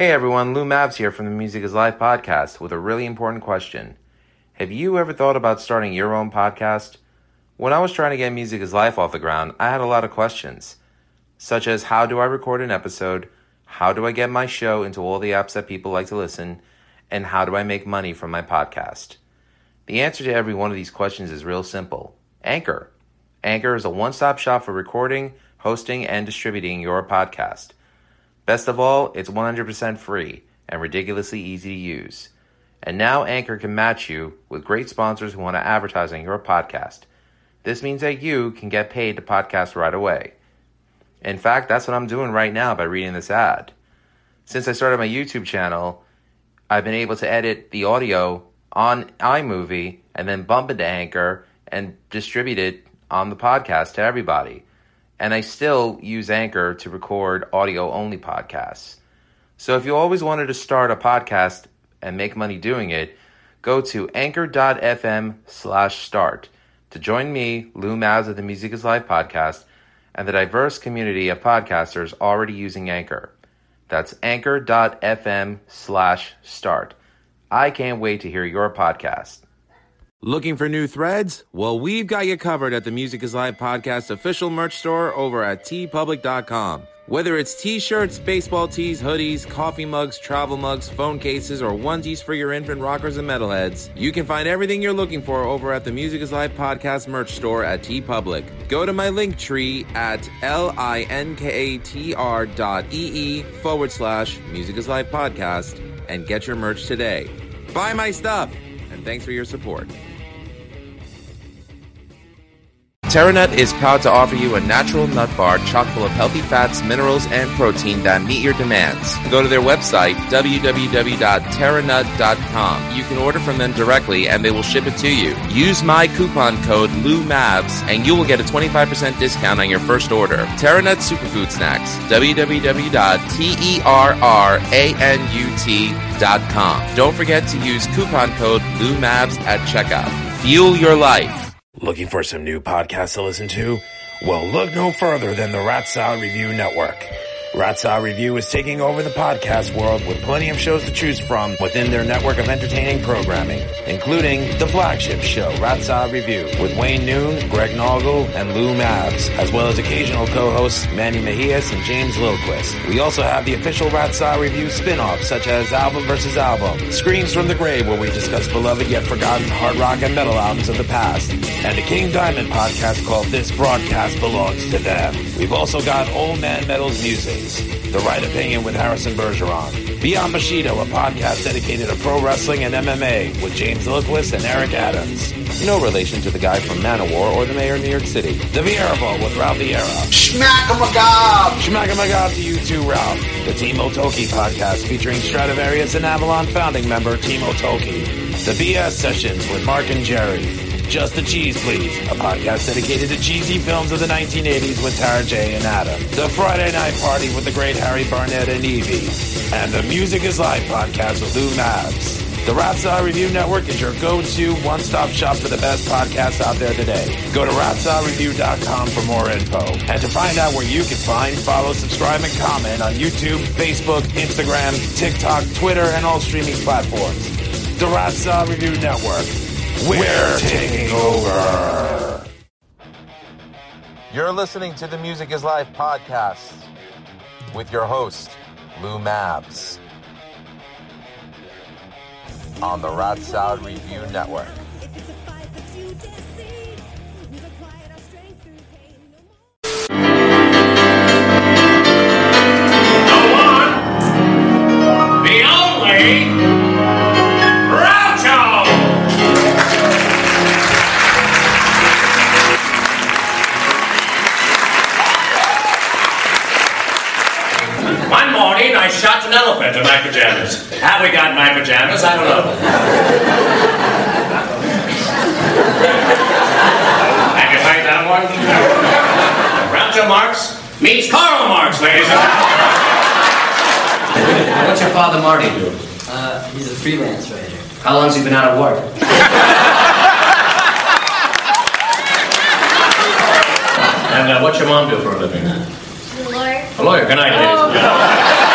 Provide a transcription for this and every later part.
Hey everyone, Lou Mavs here from the Music is Life podcast with a really important question. Have you ever thought about starting your own podcast? When I was trying to get Music is Life off the ground, I had a lot of questions, such as how do I record an episode? How do I get my show into all the apps that people like to listen? And how do I make money from my podcast? The answer to every one of these questions is real simple Anchor. Anchor is a one stop shop for recording, hosting, and distributing your podcast. Best of all, it's 100% free and ridiculously easy to use. And now Anchor can match you with great sponsors who want to advertise on your podcast. This means that you can get paid to podcast right away. In fact, that's what I'm doing right now by reading this ad. Since I started my YouTube channel, I've been able to edit the audio on iMovie and then bump it to Anchor and distribute it on the podcast to everybody. And I still use Anchor to record audio only podcasts. So if you always wanted to start a podcast and make money doing it, go to anchor.fm slash start to join me, Lou Mavs of the Music is Life podcast, and the diverse community of podcasters already using Anchor. That's anchor.fm slash start. I can't wait to hear your podcast. Looking for new threads? Well, we've got you covered at the Music is Life podcast official merch store over at TeePublic.com. Whether it's t-shirts, baseball tees, hoodies, coffee mugs, travel mugs, phone cases, or onesies for your infant rockers and metalheads, you can find everything you're looking for over at the Music is Life podcast merch store at TeePublic. Go to my link tree at l-i-n-k-a-t-r dot e-e forward slash Music is Life podcast and get your merch today. Buy my stuff, and thanks for your support. TerraNut is proud to offer you a natural nut bar chock full of healthy fats, minerals, and protein that meet your demands. Go to their website, www.terranut.com. You can order from them directly and they will ship it to you. Use my coupon code LOUMAVS and you will get a 25% discount on your first order. TerraNut Superfood Snacks, www.terranut.com. Don't forget to use coupon code LOUMAVS at checkout. Fuel your life. Looking for some new podcasts to listen to? Well, look no further than the Rat Salad Review Network. Rat Salad Review is taking over the podcast world with plenty of shows to choose from within their network of entertaining programming, including the flagship show, Rat Salad Review, with Wayne Noon, Greg Noggle, and Lou Mavs, as well as occasional co-hosts Manny Mejias and James Lilquist. We also have the official Rat Salad Review spin-offs such as Album vs. Album, Screams from the Grave where we discuss beloved yet forgotten hard rock and metal albums of the past, and a King Diamond podcast called This Broadcast Belongs to Them. We've also got Old Man Metal's Music, the Right Opinion with Harrison Bergeron. Beyond Bushido, a podcast dedicated to pro wrestling and MMA with James Lilquist and Eric Adams. No relation to the guy from Manowar or the mayor of New York City. The Vieira with Ralph Vieira. Schmack-a-magob! Schmack-a-magob to you too, Ralph. The Timo Tolkki podcast featuring Stratovarius and Avalon founding member Timo Tolkki. The BS Sessions with Mark and Jerry. Just the Cheese Please, a podcast dedicated to cheesy films of the 1980s with Tara J. and Adam. The Friday Night Party with the great Harry Barnett and Evie. And the Music is Life podcast with Lou Mavs. The Rat Salad Review Network is your go-to one-stop shop for the best podcasts out there today. Go to ratsaladreview.com for more info. And to find out where you can find, follow, subscribe, and comment on YouTube, Facebook, Instagram, TikTok, Twitter, and all streaming platforms. The Rat Salad Review Network. We're taking over. You're listening to the Music is Life podcast with your host, Lou Mavs, on the Rat Salad Review Network. How we got in my pajamas, I don't know. Have you heard that one? Groucho Marx meets Karl Marx, ladies and gentlemen. What's your father Marty do? Uh, he's a freelance writer. How long's he been out of work? And uh, what's your mom do for a living? Lord. A lawyer. A lawyer. Good night, ladies and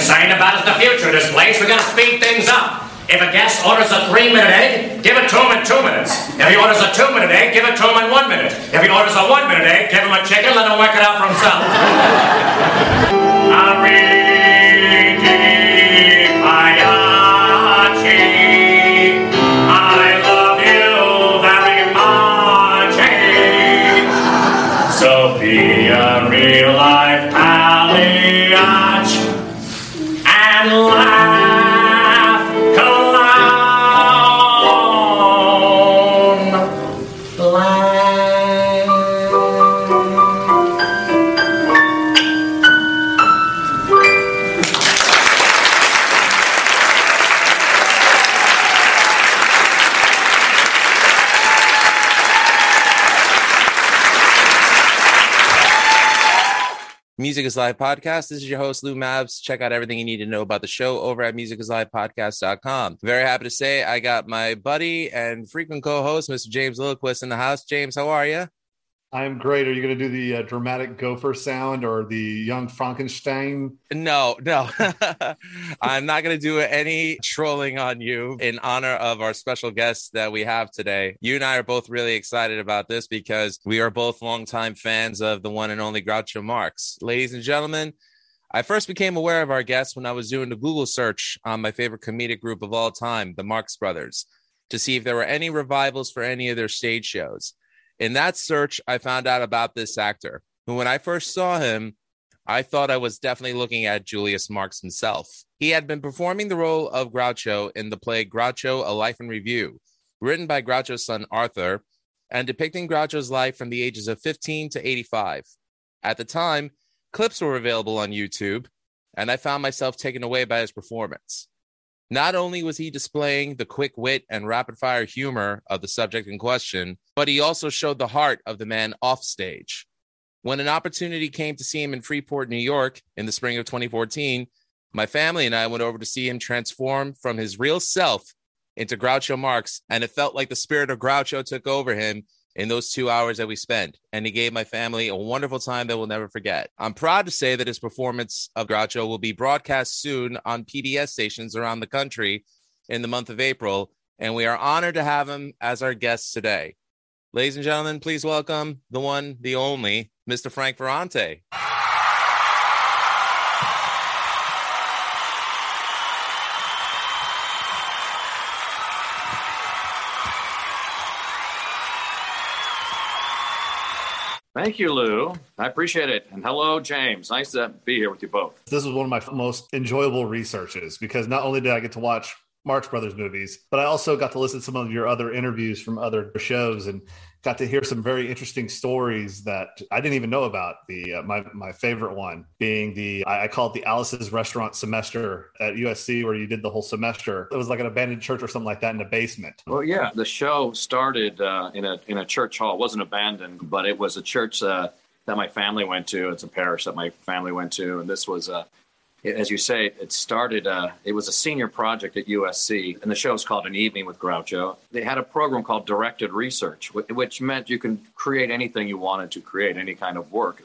saying about is the future of this place. We're going to speed things up. If a guest orders a three-minute egg, give it to him in two minutes. If he orders a two-minute egg, give it to him in one minute. If he orders a one-minute egg, give him a chicken, let him work it out for himself. Arrivederci. Music is Life podcast. This is your host, Lou Mavs. Check out everything you need to know about the show over at musicisLifepodcast.com. Very happy to say I got my buddy and frequent co host, Mr. James Lilliquist, in the house. James, how are you? I'm great. Are you going to do the uh, dramatic gopher sound or the young Frankenstein? No, no. I'm not going to do any trolling on you in honor of our special guest that we have today. You and I are both really excited about this because we are both longtime fans of the one and only Groucho Marx. Ladies and gentlemen, I first became aware of our guest when I was doing the Google search on my favorite comedic group of all time, the Marx Brothers, to see if there were any revivals for any of their stage shows. In that search, I found out about this actor who, when I first saw him, I thought I was definitely looking at Julius Marx himself. He had been performing the role of Groucho in the play Groucho, A Life in Review, written by Groucho's son Arthur, and depicting Groucho's life from the ages of 15 to 85. At the time, clips were available on YouTube, and I found myself taken away by his performance. Not only was he displaying the quick wit and rapid fire humor of the subject in question, but he also showed the heart of the man off stage. When an opportunity came to see him in Freeport, New York in the spring of 2014, my family and I went over to see him transform from his real self into Groucho Marx, and it felt like the spirit of Groucho took over him in those two hours that we spent. And he gave my family a wonderful time that we'll never forget. I'm proud to say that his performance of Groucho will be broadcast soon on PBS stations around the country in the month of April. And we are honored to have him as our guest today. Ladies and gentlemen, please welcome the one, the only, Mr. Frank Ferrante. Thank you, Lou. I appreciate it. And hello, James. Nice to be here with you both. This was one of my most enjoyable researches because not only did I get to watch Marx Brothers movies, but I also got to listen to some of your other interviews from other shows and got to hear some very interesting stories that I didn't even know about. The uh, my my favorite one being the I, I call it the Alice's Restaurant semester at USC, where you did the whole semester. It was like an abandoned church or something like that in a basement. Well, yeah, the show started uh, in a in a church hall. It wasn't abandoned, but it was a church uh, that my family went to. It's a parish that my family went to, and this was a as you say, it started, uh, it was a senior project at USC, and the show was called An Evening with Groucho. They had a program called Directed Research, which meant you can create anything you wanted to create, any kind of work,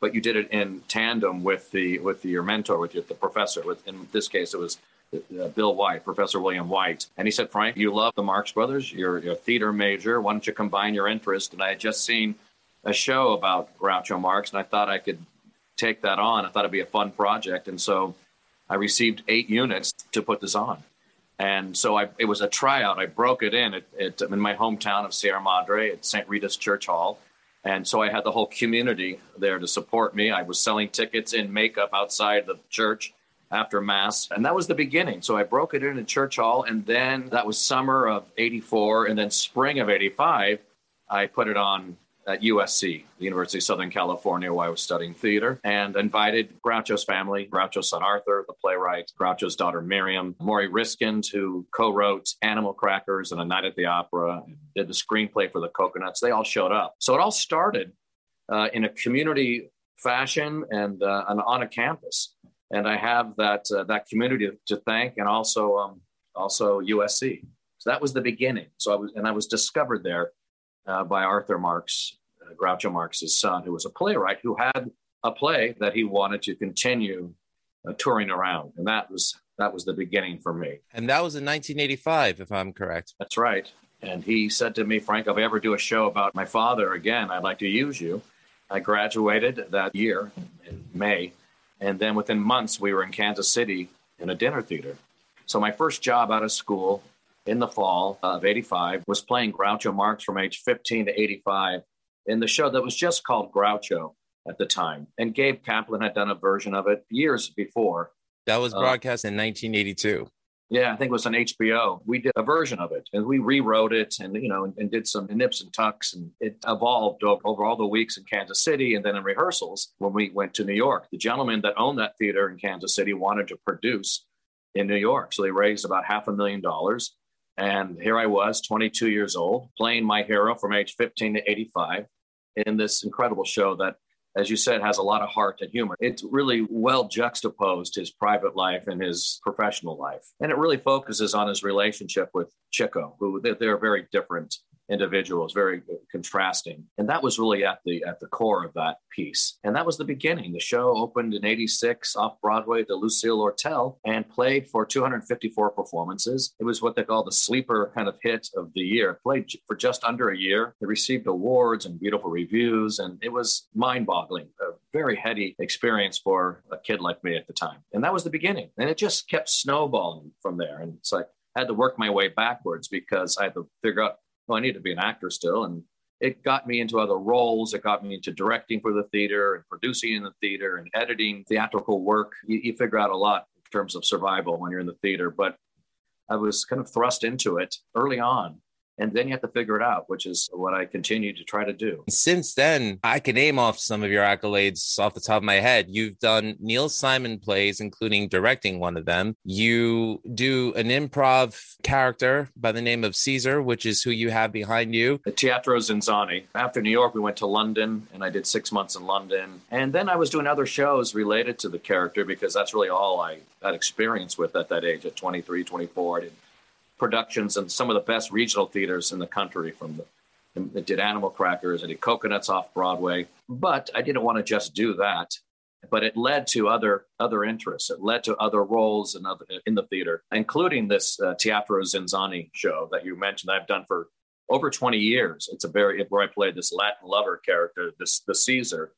but you did it in tandem with the with your mentor, with your, the professor. With, in this case, it was uh, Bill White, Professor William White. And he said, Frank, you love the Marx Brothers, you're, you're a theater major, why don't you combine your interest? And I had just seen a show about Groucho Marx, and I thought I could take that on. I thought it'd be a fun project, and so I received eight units to put this on. And so I, it was a tryout. I broke it in at, in my hometown of Sierra Madre at St. Rita's Church Hall. And so I had the whole community there to support me. I was selling tickets in makeup outside the church after Mass. And that was the beginning. So I broke it in at Church Hall. And then that was summer of 84. And then spring of 85, I put it on at USC, the University of Southern California, where I was studying theater, and invited Groucho's family, Groucho's son Arthur, the playwright, Groucho's daughter Miriam, Morrie Ryskind, who co-wrote Animal Crackers and A Night at the Opera, did the screenplay for The Cocoanuts. They all showed up. So it all started uh, in a community fashion and, uh, and on a campus. And I have that uh, that community to thank, and also um, also USC. So that was the beginning. So I was, and I was discovered there uh, by Arthur Marx, uh, Groucho Marx's son, who was a playwright who had a play that he wanted to continue uh, touring around, and that was that was the beginning for me. And that was in 1985, if I'm correct. That's right. And he said to me, Frank, if I ever do a show about my father again, I'd like to use you. I graduated that year in May, and then within months we were in Kansas City in a dinner theater. So my first job out of school in the fall of 85 was playing Groucho Marx from age 15 to 85 in the show that was just called Groucho at the time. And Gabe Kaplan had done a version of it years before. That was uh, broadcast uh, in 1982. Yeah, I think it was on HBO. We did a version of it and we rewrote it and, you know, and, and did some nips and tucks and it evolved over, over, all the weeks in Kansas City and then in rehearsals when we went to New York. The gentleman that owned that theater in Kansas City wanted to produce in New York. So they raised about half a million dollars and here I was, 22 years old, playing my hero from age 15 to 85 in this incredible show that, as you said, has a lot of heart and humor. It's really well juxtaposed his private life and his professional life. And it really focuses on his relationship with Chico, who they're very different individuals, very contrasting. And that was really at the at the core of that piece. And that was the beginning. The show opened in 86 off Broadway the Lucille Lortel and played for 254 performances. It was what they call the sleeper kind of hit of the year. It played for just under a year. It received awards and beautiful reviews and it was mind-boggling. A very heady experience for a kid like me at the time. And that was the beginning. And it just kept snowballing from there. And it's like I had to work my way backwards because I had to figure out well, I need to be an actor still. And it got me into other roles. It got me into directing for the theater and producing in the theater and editing theatrical work. You, you figure out a lot in terms of survival when you're in the theater. But I was kind of thrust into it early on and then you have to figure it out, which is what I continue to try to do. Since then, I can name off some of your accolades off the top of my head. You've done Neil Simon plays, including directing one of them. You do an improv character by the name of Caesar, which is who you have behind you. The Teatro Zinzanni. After New York, we went to London, and I did six months in London. And then I was doing other shows related to the character because that's really all I had experience with at that age, at 23, 24. I did productions and some of the best regional theaters in the country from the I did Animal Crackers, I did Cocoanuts off Broadway, but I didn't want to just do that. But it led to other other interests. It led to other roles in other in the theater, including this uh, Teatro Zinzanni show that you mentioned. I've done for over 20 years. It's a very where I played this Latin lover character, this the Caesar,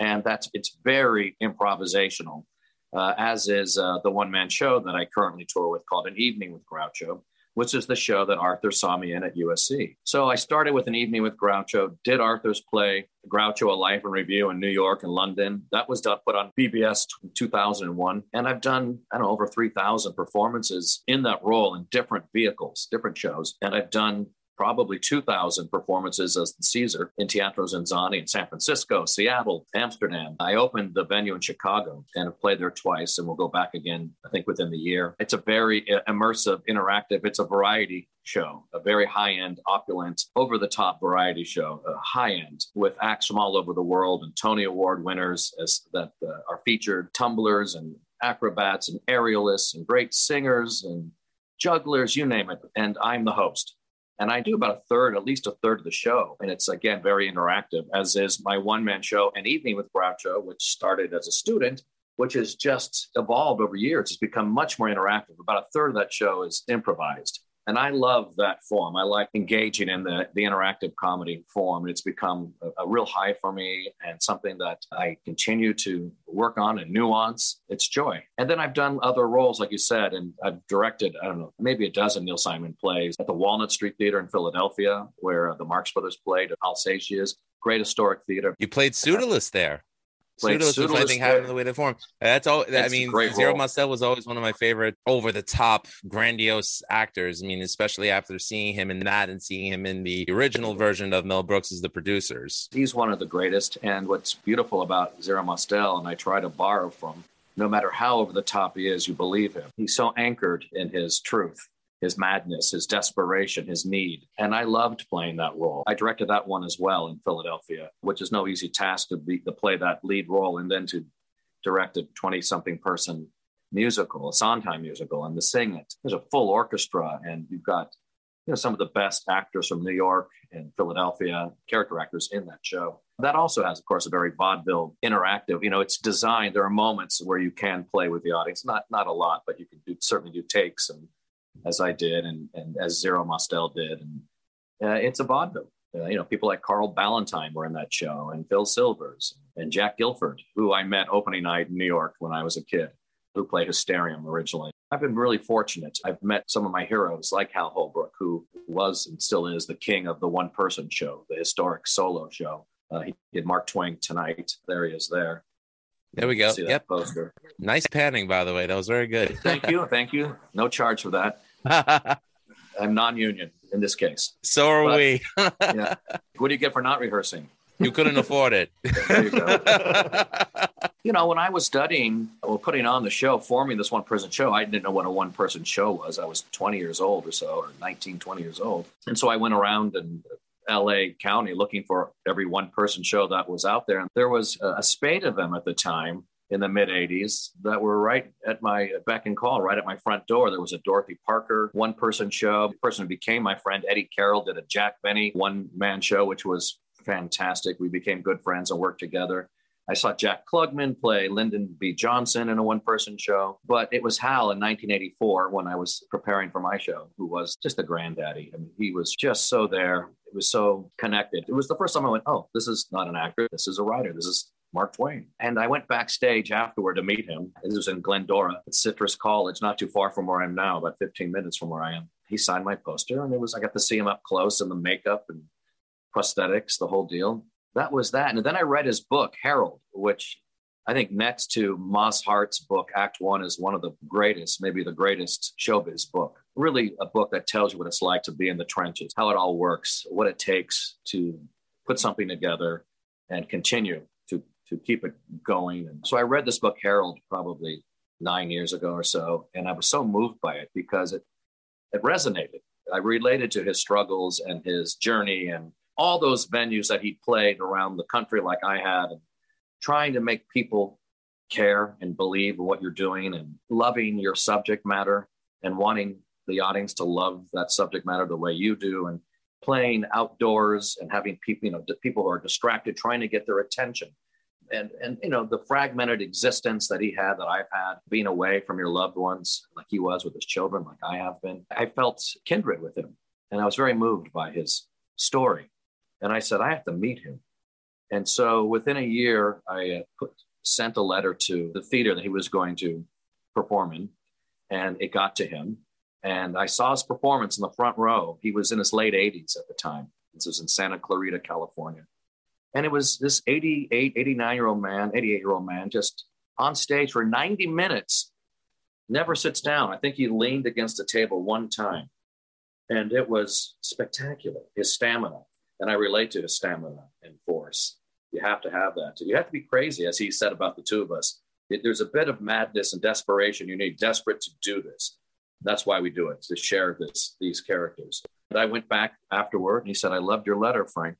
and that's it's very improvisational, uh, as is uh, the one man show that I currently tour with called An Evening with Groucho which is the show that Arthur saw me in at USC. So I started with an evening with Groucho, did Arthur's play, Groucho, A Life in Review in New York and London. That was done, put on PBS 2001. And I've done, I don't know, over 3,000 performances in that role in different vehicles, different shows. And I've done probably 2,000 performances as the Caesar in Teatro Zinzanni in San Francisco, Seattle, Amsterdam. I opened the venue in Chicago and have played there twice and we'll go back again, I think, within the year. It's a very immersive, interactive, it's a variety show, a very high end, opulent, over the top variety show, high end with acts from all over the world and Tony Award winners as that uh, are featured, tumblers and acrobats and aerialists and great singers and jugglers, you name it. And I'm the host. And I do about a third, at least a third of the show. And it's again very interactive, as is my one man show, An Evening with Groucho, which started as a student, which has just evolved over years. It's become much more interactive. About a third of that show is improvised. And I love that form. I like engaging in the, the interactive comedy form. It's become a, a, real high for me and something that I continue to work on and nuance. It's joy. And then I've done other roles, like you said, and I've directed, I don't know, maybe a dozen Neil Simon plays at the Walnut Street Theater in Philadelphia, where the Marx Brothers played, at Alsatia's great historic theater. You played Pseudolus there. Played Pseudos, which I Pseudolus think there. happened the way they formed. That's all. I mean, Zero role. Mostel was always one of my favorite over the top, grandiose actors. I mean, especially after seeing him in that and seeing him in the original version of Mel Brooks as the producers. He's one of the greatest. And what's beautiful about Zero Mostel, and I try to borrow from, no matter how over the top he is, you believe him. He's so anchored in his truth, his madness, his desperation, his need. And I loved playing that role. I directed that one as well in Philadelphia, which is no easy task to, be, to play that lead role and then to direct a 20 something person musical, a Sondheim musical, and to sing it. There's a full orchestra, and you've got you know some of the best actors from New York and Philadelphia, character actors in that show. That also has, of course, a very vaudeville interactive. You know, it's designed. There are moments where you can play with the audience, not not a lot, but you can do, certainly do takes, and as I did, and and as Zero Mostel did, and uh, it's a vaudeville. Uh, you know, people like Carl Ballantine were in that show, and Phil Silvers, and Jack Gilford, who I met opening night in New York when I was a kid, who played Hysterium originally. I've been really fortunate. I've met some of my heroes, like Hal Holbrook, who was and still is the king of the one person show, the historic solo show. Uh, he did Mark Twain tonight. There he is there. There we go. Yep. poster. Nice panning, by the way. That was very good. Thank you. Thank you. No charge for that. I'm non union in this case. so are But- we. Yeah. What do you get for not rehearsing? you couldn't afford it. There you go. you know, when I was studying or putting on the show, forming this one person show, I didn't know what a one person show was. I was 20 years old or so, or 19, 20 years old. And so I went around in LA County looking for every one person show that was out there. And there was a spate of them at the time in the mid 80s that were right at my beck and call, right at my front door. There was a Dorothy Parker one person show. The person who became my friend, Eddie Carroll, did a Jack Benny one man show, which was fantastic. We became good friends and worked together. I saw Jack Klugman play Lyndon B. Johnson in a one person show, but it was Hal in 1984 when I was preparing for my show, who was just a granddaddy. I mean, he was just so there. It was so connected. It was the first time I went, oh, this is not an actor. This is a writer. This is Mark Twain. And I went backstage afterward to meet him. This was in Glendora at Citrus College, not too far from where I am now, about 15 minutes from where I am. He signed my poster, and it was I got to see him up close and the makeup and prosthetics, the whole deal. That was that. And then I read his book, Harold, which I think next to Moss Hart's book, Act One, is one of the greatest, maybe the greatest showbiz book. Really, a book that tells you what it's like to be in the trenches, how it all works, what it takes to put something together and continue to, to keep it going. And so I read this book, Harold, probably nine years ago or so, and I was so moved by it because it, it resonated. I related to his struggles and his journey and all those venues that he played around the country, like I had, and trying to make people care and believe in what you're doing and loving your subject matter and wanting the audience to love that subject matter the way you do and playing outdoors and having people, you know, people who are distracted, trying to get their attention. And, and you know the fragmented existence that he had that I've had being away from your loved ones like he was with his children like I have been I felt kindred with him and I was very moved by his story and I said I have to meet him and so within a year, I uh, put, sent a letter to the theater that he was going to perform in, and it got to him. And I saw his performance in the front row. He was in his late 80s at the time. This was in Santa Clarita, California. And it was this 88, 89 year old man, 88 year old man, just on stage for 90 minutes, never sits down. I think he leaned against a table one time. And it was spectacular, his stamina. And I relate to his stamina and force. You have to have that. You have to be crazy, as he said about the two of us. There's a bit of madness and desperation. You need desperate to do this. That's why we do it to share this these characters. And I went back afterward, and he said, "I loved your letter, Frank,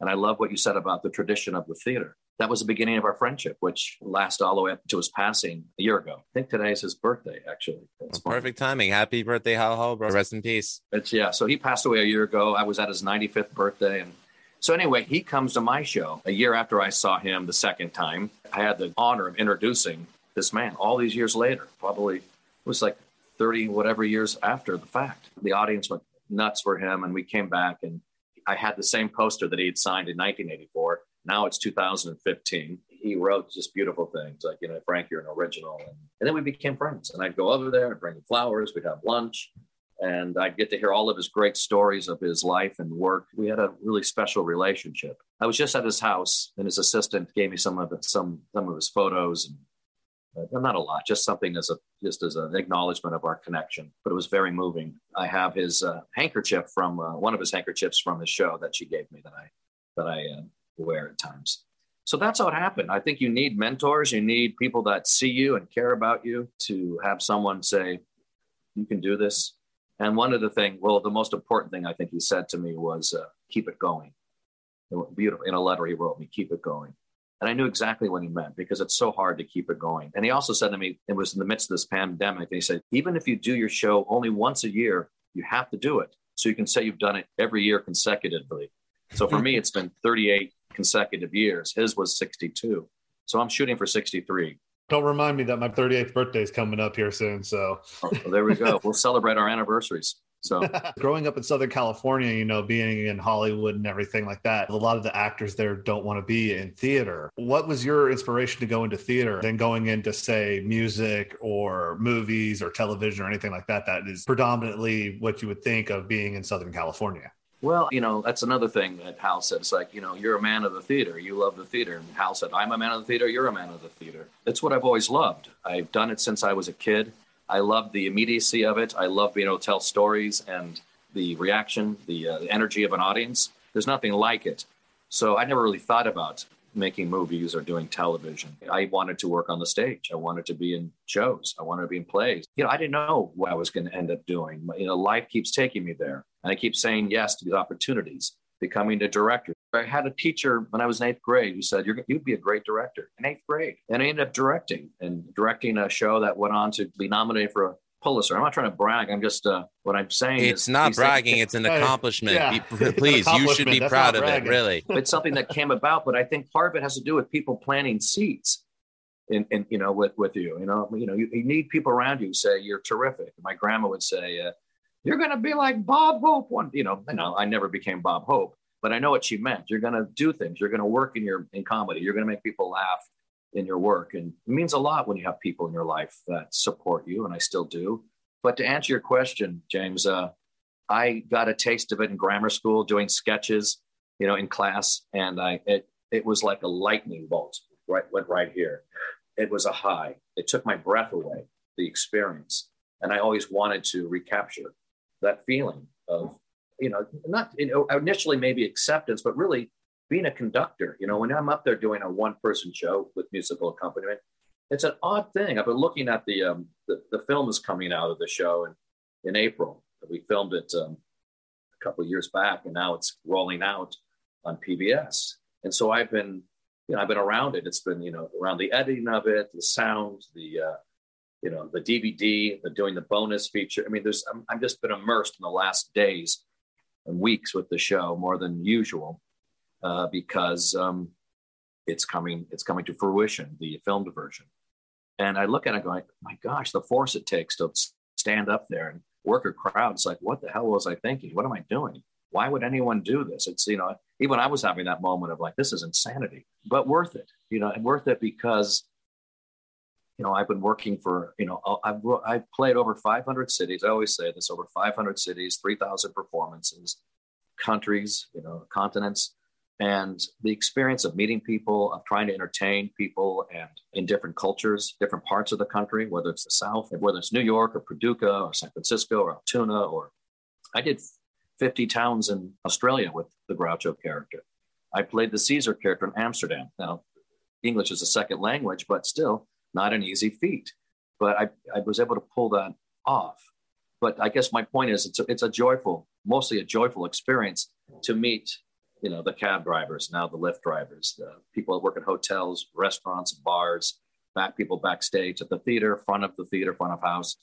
and I love what you said about the tradition of the theater." That was the beginning of our friendship, which lasted all the way up to his passing a year ago. I think today is his birthday, actually. That's funny. Perfect timing. Happy birthday, Hal Holbrook. Rest in peace. It's yeah. So he passed away a year ago. I was at his 95th birthday, and so anyway, he comes to my show a year after I saw him the second time. I had the honor of introducing this man all these years later. Probably it was like 30 whatever years after the fact. The audience went nuts for him, and we came back, and I had the same poster that he had signed in 1984. Now it's 2015. He wrote just beautiful things like, you know, Frank, you're an original. And, and then we became friends. And I'd go over there and bring him flowers. We'd have lunch and I'd get to hear all of his great stories of his life and work. We had a really special relationship. I was just at his house, and his assistant gave me some of the, some some of his photos, and uh, not a lot, just something as a just as an acknowledgement of our connection. But it was very moving. I have his uh, handkerchief from uh, one of his handkerchiefs from his show that she gave me that I that I wear at times. So that's how it happened. I think you need mentors. You need people that see you and care about you to have someone say, "You can do this." And one of the thing, well, the most important thing I think he said to me was, uh, "Keep it going." Beautiful in a letter he wrote me, "Keep it going." And I knew exactly what he meant because it's so hard to keep it going. And he also said to me, it was in the midst of this pandemic, and he said, even if you do your show only once a year, you have to do it. So you can say you've done it every year consecutively. So for me, it's been 38 consecutive years. His was 62. So I'm shooting for 63. Don't remind me that my 38th birthday is coming up here soon. So oh, well, there we go. we'll celebrate our anniversaries. So growing up in Southern California, you know, being in Hollywood and everything like that, a lot of the actors there don't want to be in theater. What was your inspiration to go into theater than going into say music or movies or television or anything like that? That is predominantly what you would think of being in Southern California. Well, you know, that's another thing that Hal said. It's like, you know, you're a man of the theater. You love the theater. And Hal said, I'm a man of the theater. You're a man of the theater. It's what I've always loved. I've done it since I was a kid. I love the immediacy of it. I love being able to tell stories and the reaction, the, uh, the energy of an audience. There's nothing like it. So I never really thought about making movies or doing television. I wanted to work on the stage. I wanted to be in shows. I wanted to be in plays. You know, I didn't know what I was going to end up doing. You know, life keeps taking me there. And I keep saying yes to these opportunities, becoming a director. I had a teacher when I was in eighth grade who said, You're, You'd be a great director in eighth grade. And I ended up directing and directing a show that went on to be nominated for a Pulitzer. I'm not trying to brag. I'm just uh, what I'm saying. It's not bragging. Things, it's an accomplishment. Yeah. Please, you should be That's proud of it. Really, it's something that came about. But I think part of it has to do with people planting seeds. In, in you know, with with you, you know, you know, you, you need people around you who say you're terrific. My grandma would say, uh, "You're going to be like Bob Hope." One, you know, you know, I never became Bob Hope, but I know what she meant. You're going to do things. You're going to work in your in comedy. You're going to make people laugh in your work, and it means a lot when you have people in your life that support you, and I still do. But to answer your question, James, uh, I got a taste of it in grammar school doing sketches, you know, in class, and I it it was like a lightning bolt. Right, went right here. It was a high. It took my breath away. The experience, and I always wanted to recapture that feeling of, you know, not you know initially maybe acceptance, but really being a conductor. You know, when I'm up there doing a one person show with musical accompaniment, it's an odd thing. I've been looking at the um, the, the film is coming out of the show in, in April. We filmed it um, a couple years back, and now it's rolling out on PBS. And so I've been, you know, I've been around it. It's been, you know, around the editing of it, the sound, the, uh, you know, the DVD, the doing the bonus feature. I mean, there's, I'm, I've just been immersed in the last days and weeks with the show more than usual uh, because um, it's coming, it's coming to fruition, the filmed version. And I look at it going, my gosh, the force it takes to stand up there and work a crowd. It's like, what the hell was I thinking? What am I doing? Why would anyone do this? It's, you know, even I was having that moment of like, this is insanity, but worth it, you know, and worth it because, you know, I've been working for, you know, I've, I've played over 500 cities. I always say this over 500 cities, 3,000 performances, countries, you know, continents and the experience of meeting people of trying to entertain people and in different cultures different parts of the country whether it's the south whether it's new york or paducah or san francisco or altoona or i did 50 towns in australia with the groucho character. I played the caesar character in amsterdam. Now english is a second language but still not an easy feat. But i, I was able to pull that off. But i guess my point is it's a, it's a joyful mostly a joyful experience to meet you know, the cab drivers, now the Lyft drivers, the people that work at hotels, restaurants, bars, back people backstage at the theater, front of the theater, front of house.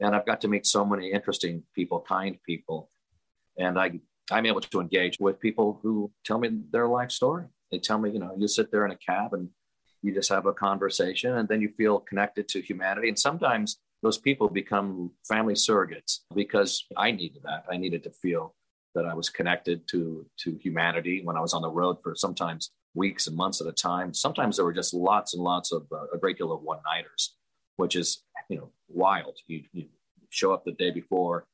And I've got to meet so many interesting people, kind people. And I, I'm able to engage with people who tell me their life story. They tell me, you know, you sit there in a cab and you just have a conversation and then you feel connected to humanity. And sometimes those people become family surrogates because I needed that. I needed to feel that I was connected to to humanity when I was on the road for sometimes weeks and months at a time. Sometimes there were just lots and lots of uh, a great deal of one nighters, which is you know wild. You, you show up the day before,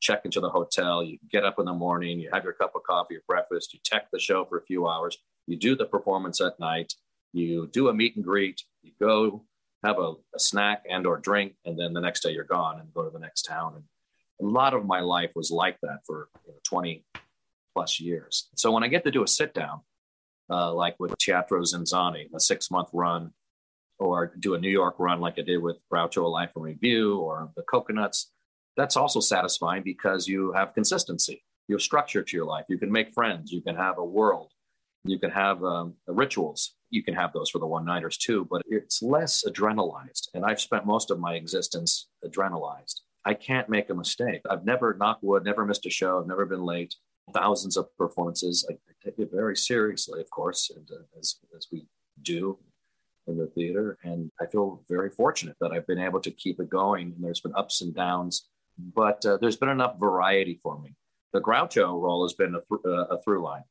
check into the hotel, you get up in the morning, you have your cup of coffee or breakfast, you tech the show for a few hours, you do the performance at night, you do a meet and greet, you go have a, a snack and or drink, and then the next day you're gone and go to the next town. And a lot of my life was like that for you know, 20 plus years. So when I get to do a sit down, uh, like with Teatro ZinZanni, a six month run, or do a New York run like I did with Groucho A Life in Review or the Cocoanuts, that's also satisfying because you have consistency. You have structure to your life. You can make friends. You can have a world. You can have um, rituals. You can have those for the one nighters too, but it's less adrenalized. And I've spent most of my existence adrenalized. I can't make a mistake. I've never, knock wood, never missed a show. I've never been late. Thousands of performances. I, I take it very seriously, of course, and, uh, as, as we do in the theater. And I feel very fortunate that I've been able to keep it going. And there's been ups and downs, but uh, there's been enough variety for me. The Groucho role has been a, th- uh, a through line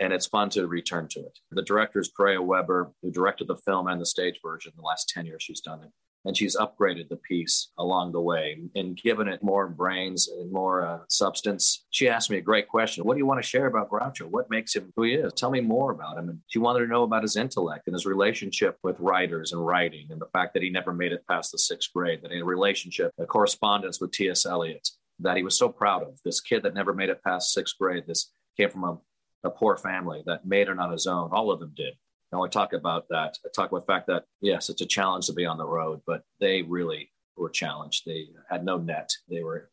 and it's fun to return to it. The director is Dreya Weber, who directed the film and the stage version. The last 10 years she's done it. And she's upgraded the piece along the way and given it more brains and more uh, substance. She asked me a great question. What do you want to share about Groucho? What makes him who he is? Tell me more about him. And she wanted to know about his intellect and his relationship with writers and writing and the fact that he never made it past the sixth grade, that he had a relationship, a correspondence with T.S. Eliot that he was so proud of. This kid that never made it past sixth grade, this came from a a poor family that made it on his own. All of them did. I talk about that. I talk about the fact that, yes, it's a challenge to be on the road, but they really were challenged. They had no net. They were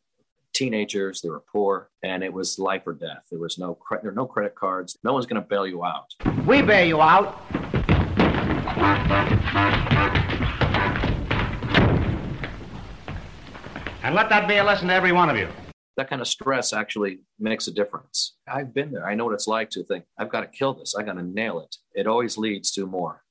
teenagers. They were poor, and it was life or death. There was no cre- there were no credit cards. No one's going to bail you out. We bail you out. And let that be a lesson to every one of you that kind of stress actually makes a difference. I've been there. I know what it's like to think, I've got to kill this. I got to nail it. It always leads to more.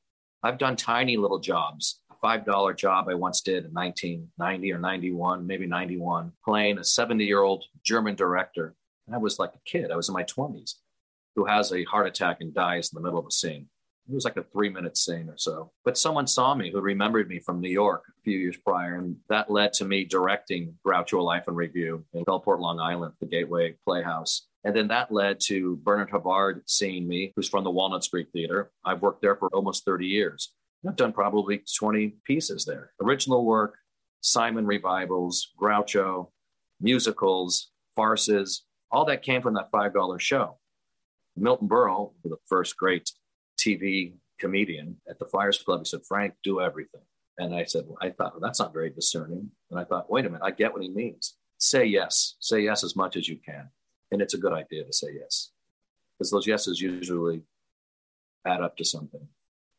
I've done tiny little jobs. A $5 job I once did in 1990 or 91, maybe 91, playing a 70 year old German director. And I was like a kid. I was in my 20s who has a heart attack and dies in the middle of a scene. It was like a three minute scene or so. But someone saw me who remembered me from New York a few years prior. And that led to me directing Groucho Life in Review in Bellport, Long Island, the Gateway Playhouse. And then that led to Bernard Havard seeing me, who's from the Walnut Street Theater. I've worked there for almost 30 years. I've done probably 20 pieces there. Original work, Simon revivals, Groucho, musicals, farces, all that came from that $5 show. Milton Berle, the first great TV comedian at the Friars Club. He said, Frank, do everything. And I said, well, I thought, well, that's not very discerning. And I thought, wait a minute, I get what he means. Say yes. Say yes as much as you can. And it's a good idea to say yes because those yeses usually add up to something.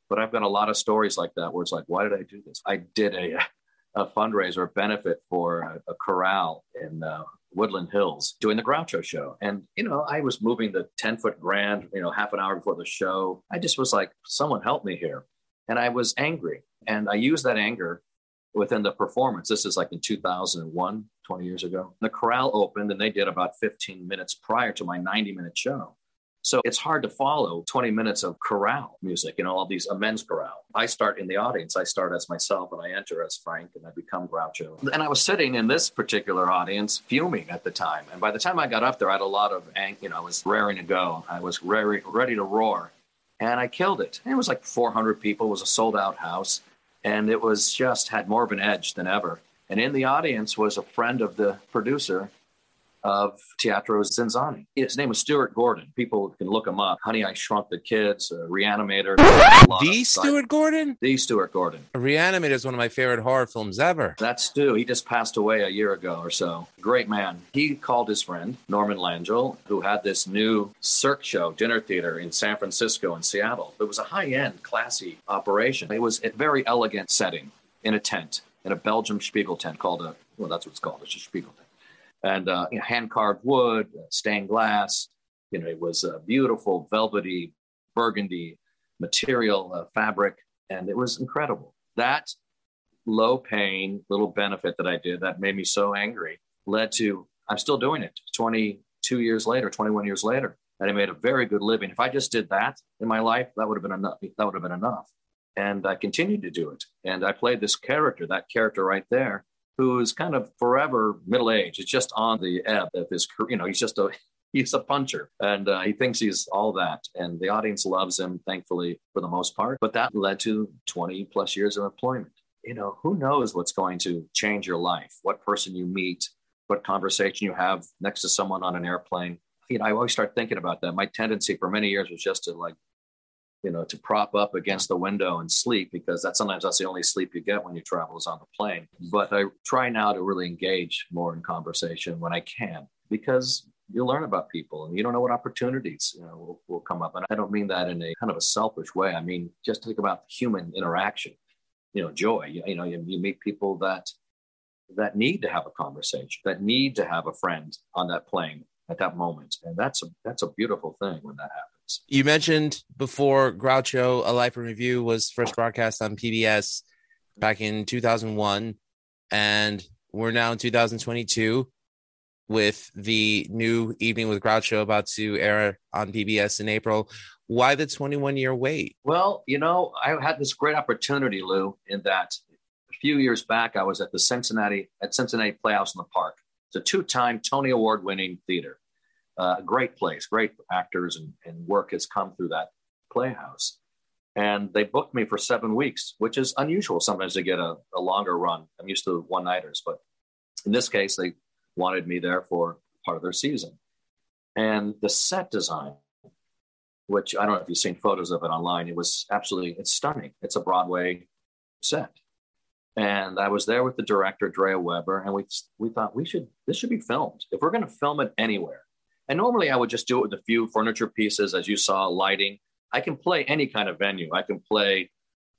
But I've got a lot of stories like that where it's like, why did I do this? I did a, a fundraiser, a benefit for a, a corral in uh, Woodland Hills doing the Groucho show. And, you know, I was moving the 10 foot grand, you know, half an hour before the show. I just was like, someone help me here. And I was angry. And I used that anger within the performance. This is like in 2001, 20 years ago. The corral opened and they did about 15 minutes prior to my 90 minute show. So it's hard to follow 20 minutes of chorale music, you know, all these amends chorale. I start in the audience. I start as myself and I enter as Frank and I become Groucho. And I was sitting in this particular audience fuming at the time. And by the time I got up there, I had a lot of, ang- you know, I was raring to go. I was ready, ready to roar. And I killed it. It was like 400 people. It was a sold out house. And it was just had more of an edge than ever. And in the audience was a friend of the producer of Teatro ZinZanni. His name was Stuart Gordon. People can look him up. Honey, I Shrunk the Kids, uh, Reanimator. The Stuart Gordon? The Stuart Gordon. Reanimator is one of my favorite horror films ever. That's Stu. He just passed away a year ago or so. Great man. He called his friend, Norman Langill, who had this new Cirque show, dinner theater in San Francisco and Seattle. It was a high end, classy operation. It was a very elegant setting in a tent, in a Belgium Spiegel tent called a, well, that's what it's called. It's a Spiegel tent and uh, you know, hand carved wood, uh, stained glass. You know, it was a beautiful velvety burgundy material uh, fabric, and it was incredible. That low paying little benefit that I did that made me so angry led to I'm still doing it 22 years later, 21 years later, and I made a very good living. If I just did that in my life, that would have been enough. That would have been enough. And I continued to do it. And I played this character, that character right there who's kind of forever middle aged. It's just on the ebb of his career. You know, he's just a he's a puncher and uh, he thinks he's all that and the audience loves him thankfully for the most part but that led to 20 plus years of employment you know who knows what's going to change your life what person you meet what conversation you have next to someone on an airplane you know i always start thinking about that my tendency for many years was just to like you know to prop up against the window and sleep because that sometimes that's the only sleep you get when you travel is on the plane. But i try now to really engage more in conversation when i can because you learn about people and you don't know what opportunities you know will, will come up. And i don't mean that in a kind of a selfish way. I mean just think about human interaction you know joy. You, you know you, you meet people that that need to have a conversation that need to have a friend on that plane at that moment. And that's a that's a beautiful thing when that happens you mentioned before groucho a life in review was first broadcast on pbs back in 2001 and we're now in 2022 with the new Evening with Groucho about to air on PBS in April. Why the 21 year wait? Well, you know, I had this great opportunity, Lou, in that a few years back I was at the Cincinnati at Cincinnati Playhouse in the Park. It's a two time Tony Award winning theater. Uh, great place, great actors and, and work has come through that playhouse. And they booked me for seven weeks, which is unusual sometimes to get a, a longer run. I'm used to one nighters, but in this case, they wanted me there for part of their season. And the set design, which I don't know if you've seen photos of it online, it was absolutely it's stunning. It's a Broadway set. And I was there with the director, Dreya Weber, and we we thought we should this should be filmed. If we're going to film it anywhere, and normally I would just do it with a few furniture pieces, as you saw, lighting. I can play any kind of venue. I can play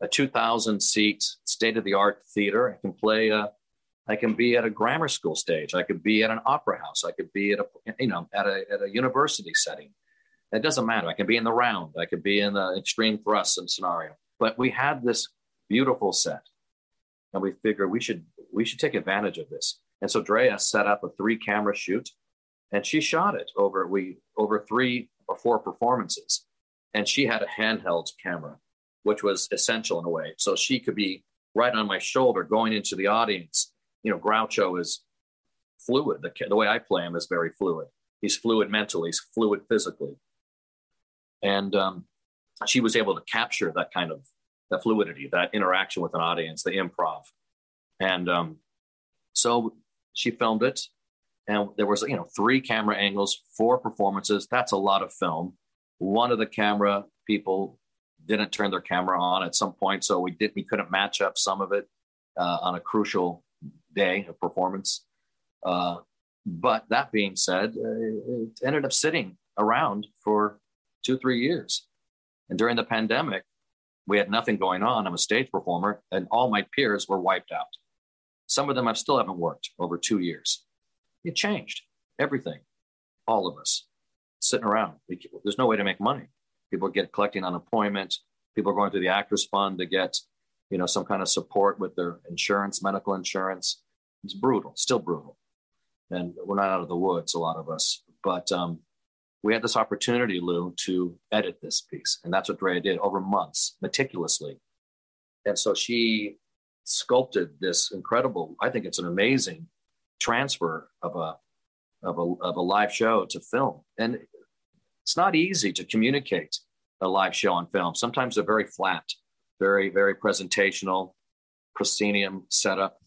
a 2,000 seat state of the art theater. I can play a I can be at a grammar school stage. I could be at an opera house. I could be at a, you know, at a, at a university setting. It doesn't matter. I can be in the round. I could be in the extreme thrust and scenario. But we had this beautiful set, and we figured we should we should take advantage of this. And so Dreya set up a three camera shoot, and she shot it over we over three or four performances. And she had a handheld camera, which was essential in a way. So she could be right on my shoulder going into the audience you know, Groucho is fluid. The, the way I play him is very fluid. He's fluid mentally, he's fluid physically. And um, she was able to capture that kind of that fluidity, that interaction with an audience, the improv. And um, so she filmed it. And there was, you know, three camera angles, four performances. That's a lot of film. One of the camera people didn't turn their camera on at some point, so we did we couldn't match up some of it uh, on a crucial day of performance. Uh, but that being said, uh, it ended up sitting around for two, three years. And during the pandemic, we had nothing going on. I'm a stage performer, and all my peers were wiped out. Some of them I still haven't worked over two years. It changed everything, all of us sitting around. There's no way to make money. People get collecting unemployment. People are going through the Actors Fund to get, you know, some kind of support with their insurance, medical insurance. It's brutal, still brutal. And we're not out of the woods, a lot of us. But um, we had this opportunity, Lou, to edit this piece. And that's what Dreya did over months, meticulously. And so she sculpted this incredible, I think it's an amazing transfer of a, of a, of a live show to film. And it's not easy to communicate a live show on film. Sometimes they're very flat, very, very presentational, proscenium setup.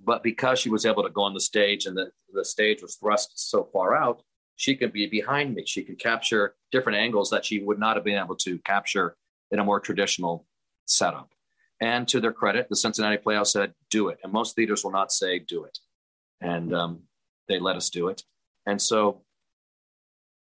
But because she was able to go on the stage and the, the stage was thrust so far out, she could be behind me. She could capture different angles that she would not have been able to capture in a more traditional setup. And to their credit, the Cincinnati Playhouse said, do it. And most theaters will not say, do it. And um, they let us do it. And so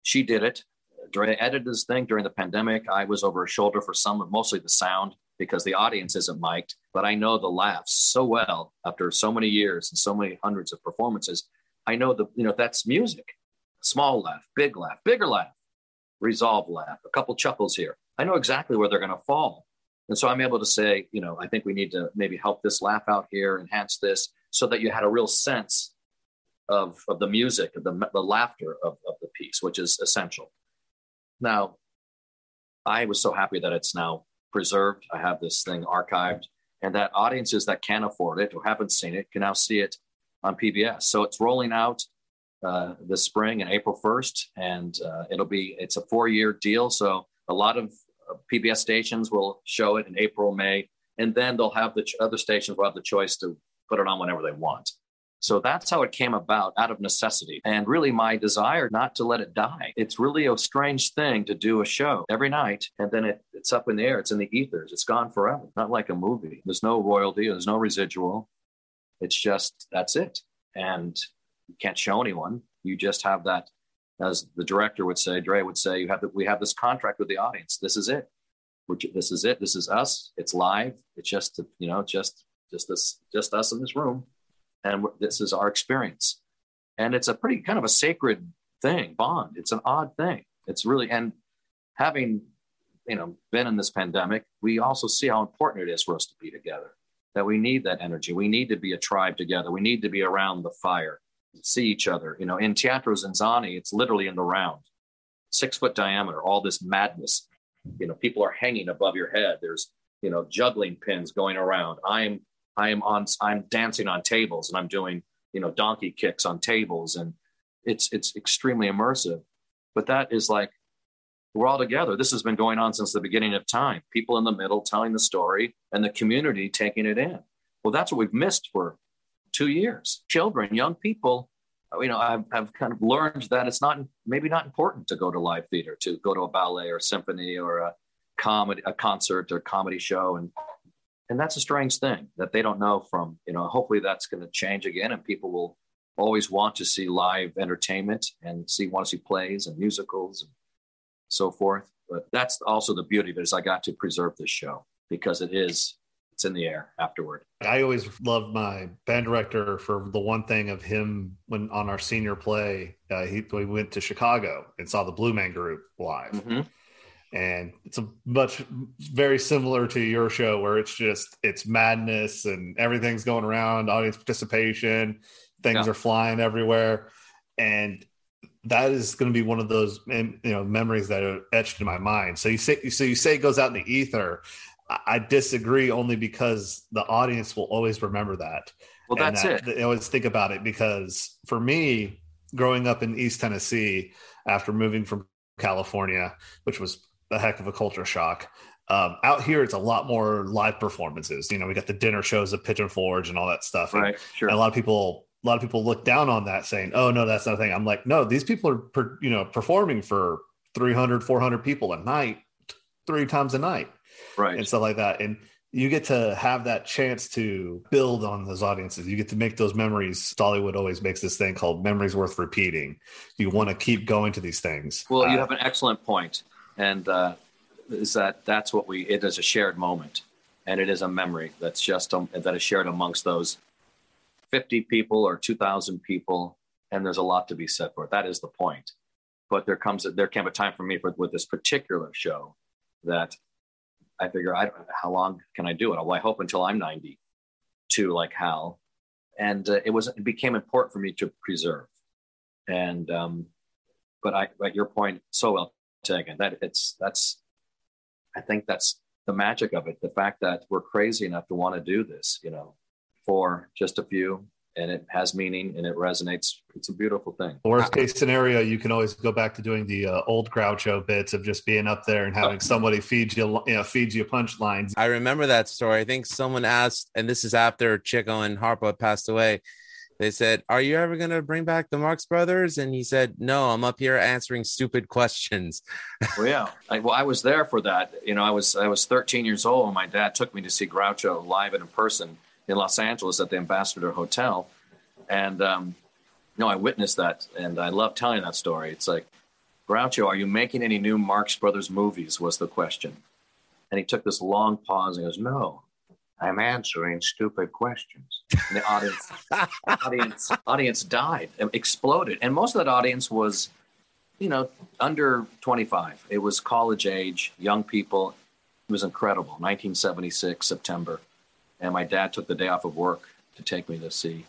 she did it. Dreya edited this thing during the pandemic. I was over her shoulder for some of mostly the sound because the audience isn't mic'd, but I know the laughs so well after so many years and so many hundreds of performances. I know the, you know, that's music. Small laugh, big laugh, bigger laugh, resolve laugh, a couple chuckles here. I know exactly where they're going to fall. And so I'm able to say, you know, I think we need to maybe help this laugh out here, enhance this, so that you had a real sense of, of the music, of the, the laughter of, of the piece, which is essential. Now, I was so happy that it's now preserved. I have this thing archived, and that audiences that can't afford it or haven't seen it can now see it on PBS. So it's rolling out uh, this spring and April 1st, and uh, it'll be it's a four year deal. So a lot of uh, PBS stations will show it in April, May, and then they'll have the ch- other stations will have the choice to put it on whenever they want. So that's how it came about out of necessity. And really, my desire not to let it die. It's really a strange thing to do a show every night and then it, it's up in the air, it's in the ethers, it's gone forever. Not like a movie. There's no royalty, there's no residual. It's just that's it. And you can't show anyone. You just have that, as the director would say, Dre would say, you have that we have this contract with the audience. This is it. We're, this is it. This is us. It's live. It's just you know just just this just us in this room, and this is our experience. And it's a pretty kind of a sacred thing, bond. It's an odd thing. It's really and having you know been in this pandemic, we also see how important it is for us to be together. That we need that energy. We need to be a tribe together. We need to be around the fire see each other. You know, in Teatro ZinZanni, it's literally in the round, six foot diameter, all this madness. You know, people are hanging above your head. There's, you know, juggling pins going around. I'm, I'm on, I'm dancing on tables and I'm doing, you know, donkey kicks on tables. And it's, it's extremely immersive. But that is like, we're all together. This has been going on since the beginning of time. People in the middle telling the story and the community taking it in. Well, that's what we've missed for two years. Children, young people, you know, I've, I've kind of learned that it's not maybe not important to go to live theater, to go to a ballet or symphony or a comedy, a concert or comedy show, and and that's a strange thing that they don't know from. You know, hopefully that's going to change again, and people will always want to see live entertainment and see want to see plays and musicals and so forth. But that's also the beauty of it is I got to preserve this show because it is it's in the air afterward. I always loved my band director for the one thing of him when on our senior play, uh, he we went to Chicago and saw the Blue Man Group live. Mm-hmm. And it's a much very similar to your show where it's just it's madness and everything's going around, audience participation, things yeah. are flying everywhere. And that is going to be one of those you know memories that are etched in my mind. So you say so you say it goes out in the ether. I disagree only because the audience will always remember that. Well, that's that, it. I always think about it because for me, growing up in East Tennessee after moving from California, which was a heck of a culture shock. Um, out here, it's a lot more live performances. You know, we got the dinner shows of Pigeon Forge and all that stuff. Right. And, sure. And a lot of people, a lot of people look down on that, saying, "Oh no, that's not a thing." I'm like, no, these people are, per, you know, performing for 300, 400 people a night, three times a night right and stuff like that and you get to have that chance to build on those audiences. You get to make those memories. Dollywood always makes this thing called memories worth repeating. You want to keep going to these things. Well, uh, you have an excellent point, and uh, is that that's what we. It is a shared moment, and it is a memory that's just um, that is shared amongst those fifty people or two thousand people, and there's a lot to be said for it. That is the point. But there comes there came a time for me for, with this particular show that I figure I don't how long can I do it. Well, I hope until I'm 90 to like Hal. And uh, it was, it became important for me to preserve. And, um, but I, at your point, so well taken that it's, that's, I think that's the magic of it. The fact that we're crazy enough to want to do this, you know, for just a few and it has meaning and it resonates. It's a beautiful thing. Worst case scenario, you can always go back to doing the uh, old Groucho bits of just being up there and having somebody feed you, you know, feed you punchlines. I remember that story. I think someone asked, and this is after Chico and Harpo passed away. They said, "Are you ever going to bring back the Marx Brothers?" And he said, "No, I'm up here answering stupid questions." well, yeah. I, well, I was there for that. You know, I was I was 13 years old, and my dad took me to see Groucho live and in person in Los Angeles at the Ambassador Hotel. And, um, I witnessed that and I love telling that story. It's like, Groucho, are you making any new Marx Brothers movies? Was the question. And he took this long pause and goes, No, I'm answering stupid questions. And the audience, audience, audience died, exploded. And most of that audience was, you know, under 25. It was college age, young people. It was incredible. 1976, September and my dad took the day off of work to take me to see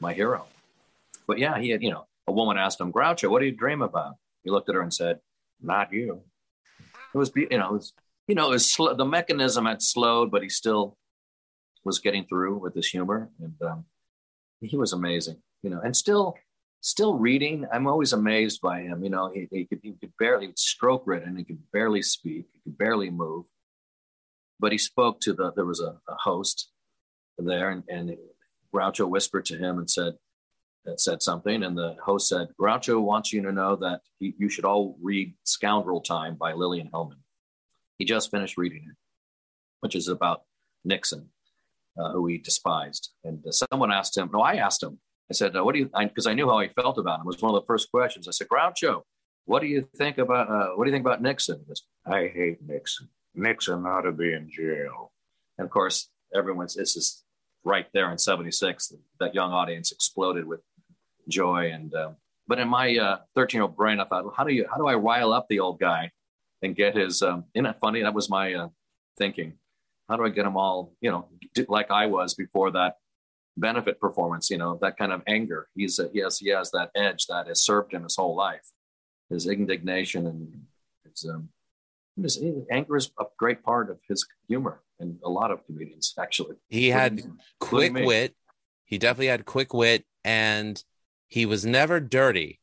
my hero. But yeah, he had, you know, a woman asked him, Groucho, what do you dream about? He looked at her and said, Not you. It was, you know, it was, you know, it was sl- the mechanism had slowed, but he still was getting through with his humor. And um, he was amazing, you know, and still, still reading. I'm always amazed by him. You know, he, he could, he could barely stroke written. He could barely speak. He could barely move. But he spoke to the. There was a, a host there, and, and Groucho whispered to him and said, that said something, and the host said, Groucho wants you to know that he, you should all read Scoundrel Time by Lillian Hellman. He just finished reading it, which is about Nixon, uh, who he despised. And uh, someone asked him, no, I asked him, I said, what do you, because I, I, knew how he felt about him. It was one of the first questions. I said, Groucho, what do you think about, uh, what do you think about Nixon? He goes, I hate Nixon. Nixon ought to be in jail. And of course, everyone's, this is right there in 76, that young audience exploded with joy. And uh, but in my 13 uh, year old brain, I thought, well, how do you how do I rile up the old guy and get his? Um, isn't that funny? That was my uh, thinking. How do I get them all you know like I was before that benefit performance? You know that kind of anger. He's uh, he has he has that edge that has served him his whole life. His indignation and his, um, his anger is a great part of his humor and a lot of comedians actually. He had quick wit. He definitely had quick wit and he was never dirty.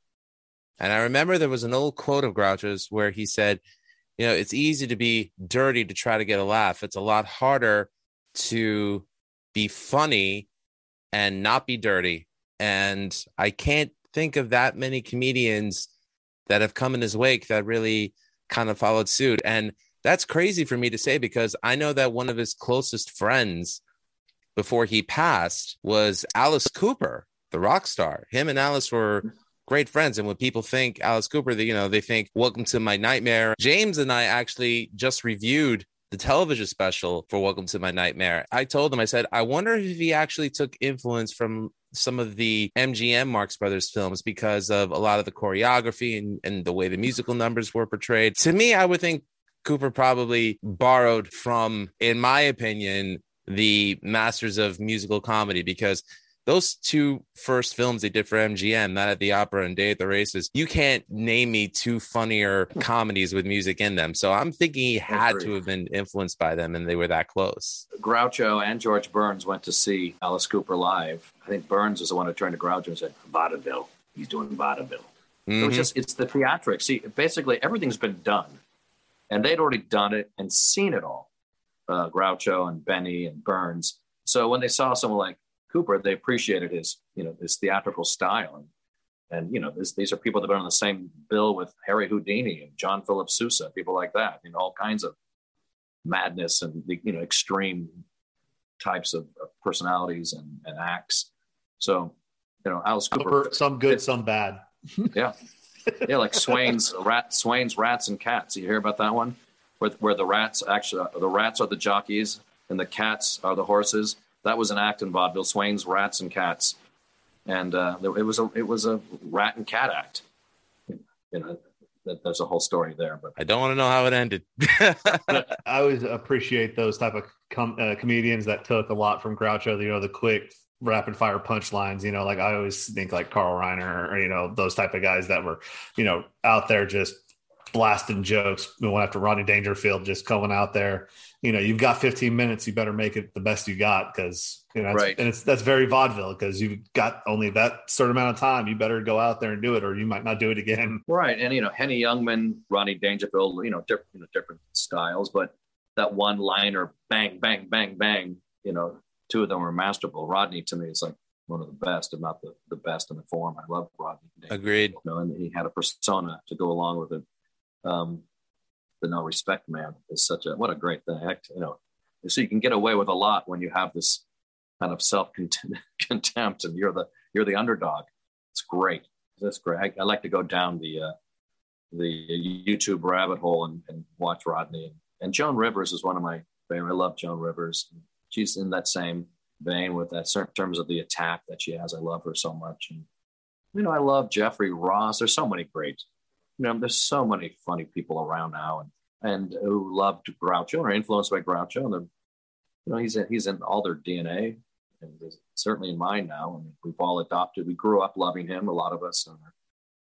And I remember there was an old quote of Groucho's where he said, you know, it's easy to be dirty to try to get a laugh. It's a lot harder to be funny and not be dirty. And I can't think of that many comedians that have come in his wake that really kind of followed suit. And that's crazy for me to say because I know that one of his closest friends before he passed was Alice Cooper the rock star. Him and Alice were great friends. And when people think Alice Cooper, they, you know, they think Welcome to My Nightmare. James and I actually just reviewed the television special for Welcome to My Nightmare. I told him, I said, I wonder if he actually took influence from some of the MGM Marx Brothers films because of a lot of the choreography and, and the way the musical numbers were portrayed. To me, I would think Cooper probably borrowed from, in my opinion, the masters of musical comedy because those two first films they did for MGM, Night at the Opera and Day at the Races, you can't name me two funnier comedies with music in them. So I'm thinking he had to have been influenced by them and they were that close. Groucho and George Burns went to see Alice Cooper live. I think Burns was the one who turned to Groucho and said, Vaudeville. He's doing vaudeville. Mm-hmm. It was mm-hmm. just, it's the theatrics. See, basically everything's been done. And they'd already done it and seen it all. Uh, Groucho and Benny and Burns. So when they saw someone like Cooper, they appreciated his, you know, his theatrical style. And, and you know, this, these are people that have been on the same bill with Harry Houdini and John Philip Sousa, people like that, you know, all kinds of madness and, you know, extreme types of, of personalities and, and, acts. So, you know, Alice Cooper. Some good, it, some bad. yeah. Yeah, like Swain's rat, Swain's rats and cats. You hear about that one, where where the rats actually the rats are the jockeys and the cats are the horses, that was an act in vaudeville, Swain's Rats and Cats, and uh, it was a it was a rat and cat act. You know, there's a whole story there, but I don't want to know how it ended. I always appreciate those type of com- uh, comedians that took a lot from Groucho. You know, the quick rapid fire punchlines. You know, like I always think like Carl Reiner or you know those type of guys that were you know out there just blasting jokes. We went after Rodney Dangerfield just coming out there you know, you've got 15 minutes, you better make it the best you got because you know, right. and it's that's very vaudeville because you've got only that certain amount of time. You better go out there and do it, or you might not do it again. Right, and you know, Henny Youngman, Rodney Dangerfield, you know, different, you know, different styles, but that one liner, bang, bang, bang, bang, you know, two of them were masterful. Rodney to me is like one of the best, if not the, the best in the form. I love Rodney. Agreed. You know, and he had a persona to go along with it. Um, the no respect man is such a what a great thing. You know, so you can get away with a lot when you have this kind of self contempt and you're the you're the underdog. It's great. That's great. I, I like to go down the uh, the YouTube rabbit hole and, and watch Rodney and, and, Joan Rivers is one of my favorite. I love Joan Rivers. She's in that same vein with that certain terms of the attack that she has. I love her so much. And you know, I love Jeffrey Ross. There's so many great you know, there's so many funny people around now and and who loved Groucho or are influenced by Groucho. And they're, you know, he's in, he's in all their DNA and certainly in mine now. And we've all adopted, we grew up loving him, a lot of us in our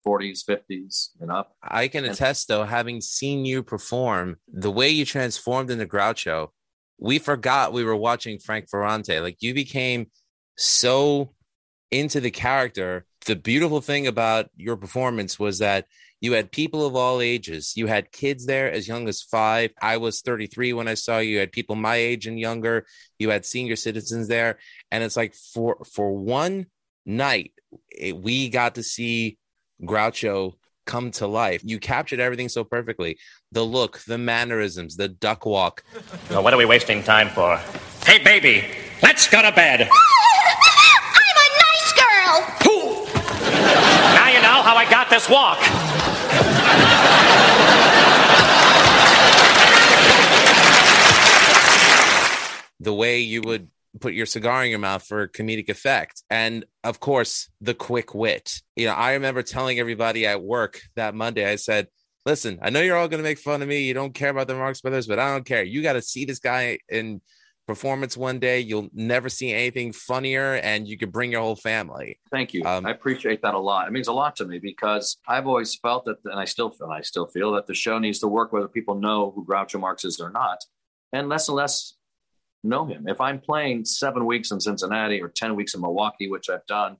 40s, 50s, and up. I can and, attest, though, having seen you perform, the way you transformed into Groucho, we forgot we were watching Frank Ferrante. Like you became so into the character. The beautiful thing about your performance was that you had people of all ages. You had kids there as young as five. I was 33 when I saw you. You had people my age and younger. You had senior citizens there. And it's like for for one night, it, we got to see Groucho come to life. You captured everything so perfectly. The look, the mannerisms, the duck walk. Well, what are we wasting time for? Hey, baby, let's go to bed. this walk. the way you would put your cigar in your mouth for comedic effect. And of course, the quick wit. You know, I remember telling everybody at work that Monday, I said, listen, I know you're all going to make fun of me. You don't care about the Marx Brothers, but I don't care. You got to see this guy in performance one day. You'll never see anything funnier, and you could bring your whole family. Thank you. Um, I appreciate that a lot. It means a lot to me because I've always felt that, and I still feel, I still feel that the show needs to work whether people know who Groucho Marx is or not, and less and less know him. If I'm playing seven weeks in Cincinnati or ten weeks in Milwaukee, which I've done,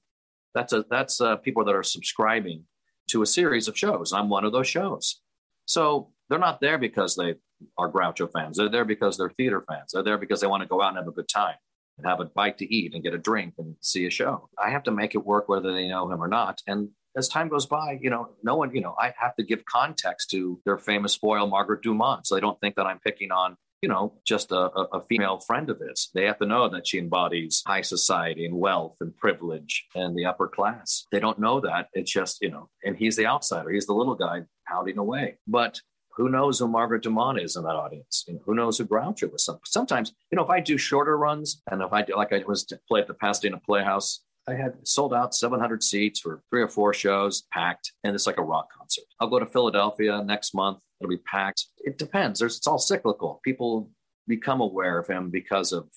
that's a that's uh, people that are subscribing to a series of shows. I'm one of those shows, so they're not there because they are Groucho fans. They're there because they're theater fans. They're there because they want to go out and have a good time and have a bite to eat and get a drink and see a show. I have to make it work whether they know him or not. And as time goes by, you know, no one, you know, I have to give context to their famous foil, Margaret Dumont. So they don't think that I'm picking on, you know, just a, a female friend of his. They have to know that she embodies high society and wealth and privilege and the upper class. They don't know that. It's just, you know, and he's the outsider. He's the little guy pouting away. But who knows who Margaret Dumont is in that audience? Know, who knows who Groucho is? Sometimes, you know, if I do shorter runs and if I do, like I was to play at the Pasadena Playhouse, I had sold out 700 seats for three or four shows, packed, and it's like a rock concert. I'll go to Philadelphia next month; it'll be packed. It depends. There's, it's all cyclical. People become aware of him because of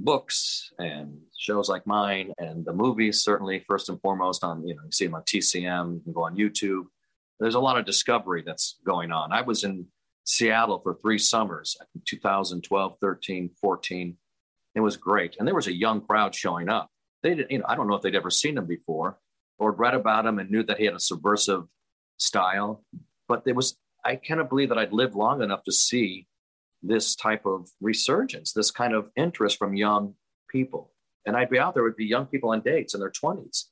books and shows like mine, and the movies. Certainly, first and foremost, on you know, you see him on TCM. You can go on YouTube there's a lot of discovery that's going on. I was in Seattle for three summers, 2012, 13, 14. It was great. And there was a young crowd showing up. They didn't, you know, I don't know if they'd ever seen him before or read about him and knew that he had a subversive style. But there was, I cannot believe that I'd lived long enough to see this type of resurgence, this kind of interest from young people. And I'd be out there, would be young people on dates in their 20s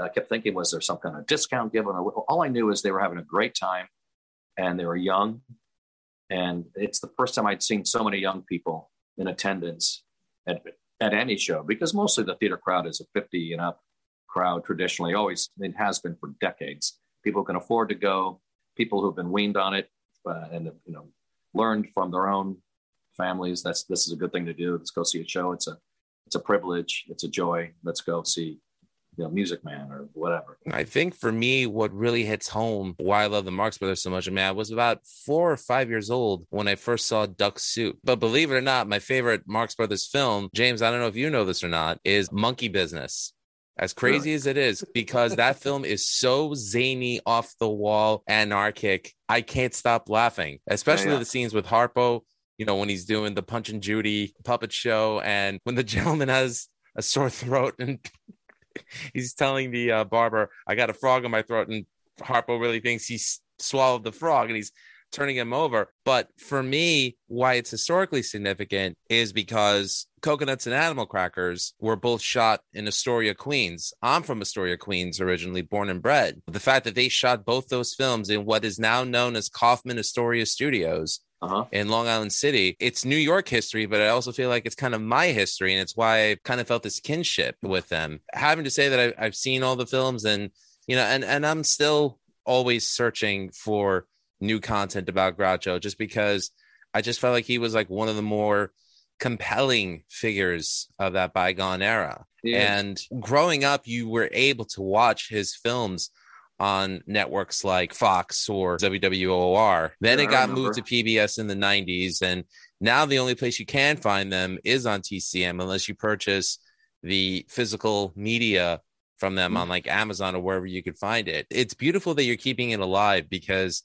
I kept thinking, was there some kind of discount given? All I knew is they were having a great time and they were young. And it's the first time I'd seen so many young people in attendance at, at any show because mostly the theater crowd is a 50 and up crowd traditionally, always, it has been for decades. People can afford to go, people who've been weaned on it uh, and, you know, learned from their own families. That's, this is a good thing to do. Let's go see a show. It's a, it's a privilege. It's a joy. Let's go see you know, Music Man or whatever. I think for me, what really hits home why I love the Marx Brothers so much, I mean, I was about four or five years old when I first saw Duck Soup. But believe it or not, my favorite Marx Brothers film, James, I don't know if you know this or not, is Monkey Business. As crazy really? as it is, because that film is so zany, off the wall, anarchic. I can't stop laughing, especially yeah, yeah. the scenes with Harpo you know, when he's doing the Punch and Judy puppet show, and when the gentleman has a sore throat and he's telling the uh, barber, "I got a frog in my throat," and Harpo really thinks he's swallowed the frog, and he's turning him over. But for me, why it's historically significant is because Cocoanuts and Animal Crackers were both shot in Astoria, Queens. I'm from Astoria, Queens, originally born and bred. The fact that they shot both those films in what is now known as Kaufman Astoria Studios uh-huh. in Long Island City. It's New York history, but I also feel like it's kind of my history, and it's why I kind of felt this kinship with them. Having to say that I, I've seen all the films, and you know, and and I'm still always searching for new content about Groucho, just because I just felt like he was like one of the more compelling figures of that bygone era. Yeah. And growing up, you were able to watch his films on networks like Fox or WWOR. Then yeah, it got moved to PBS in the 90s. And now the only place you can find them is on TCM unless you purchase the physical media from them mm-hmm. on like Amazon or wherever you could find it. It's beautiful that you're keeping it alive because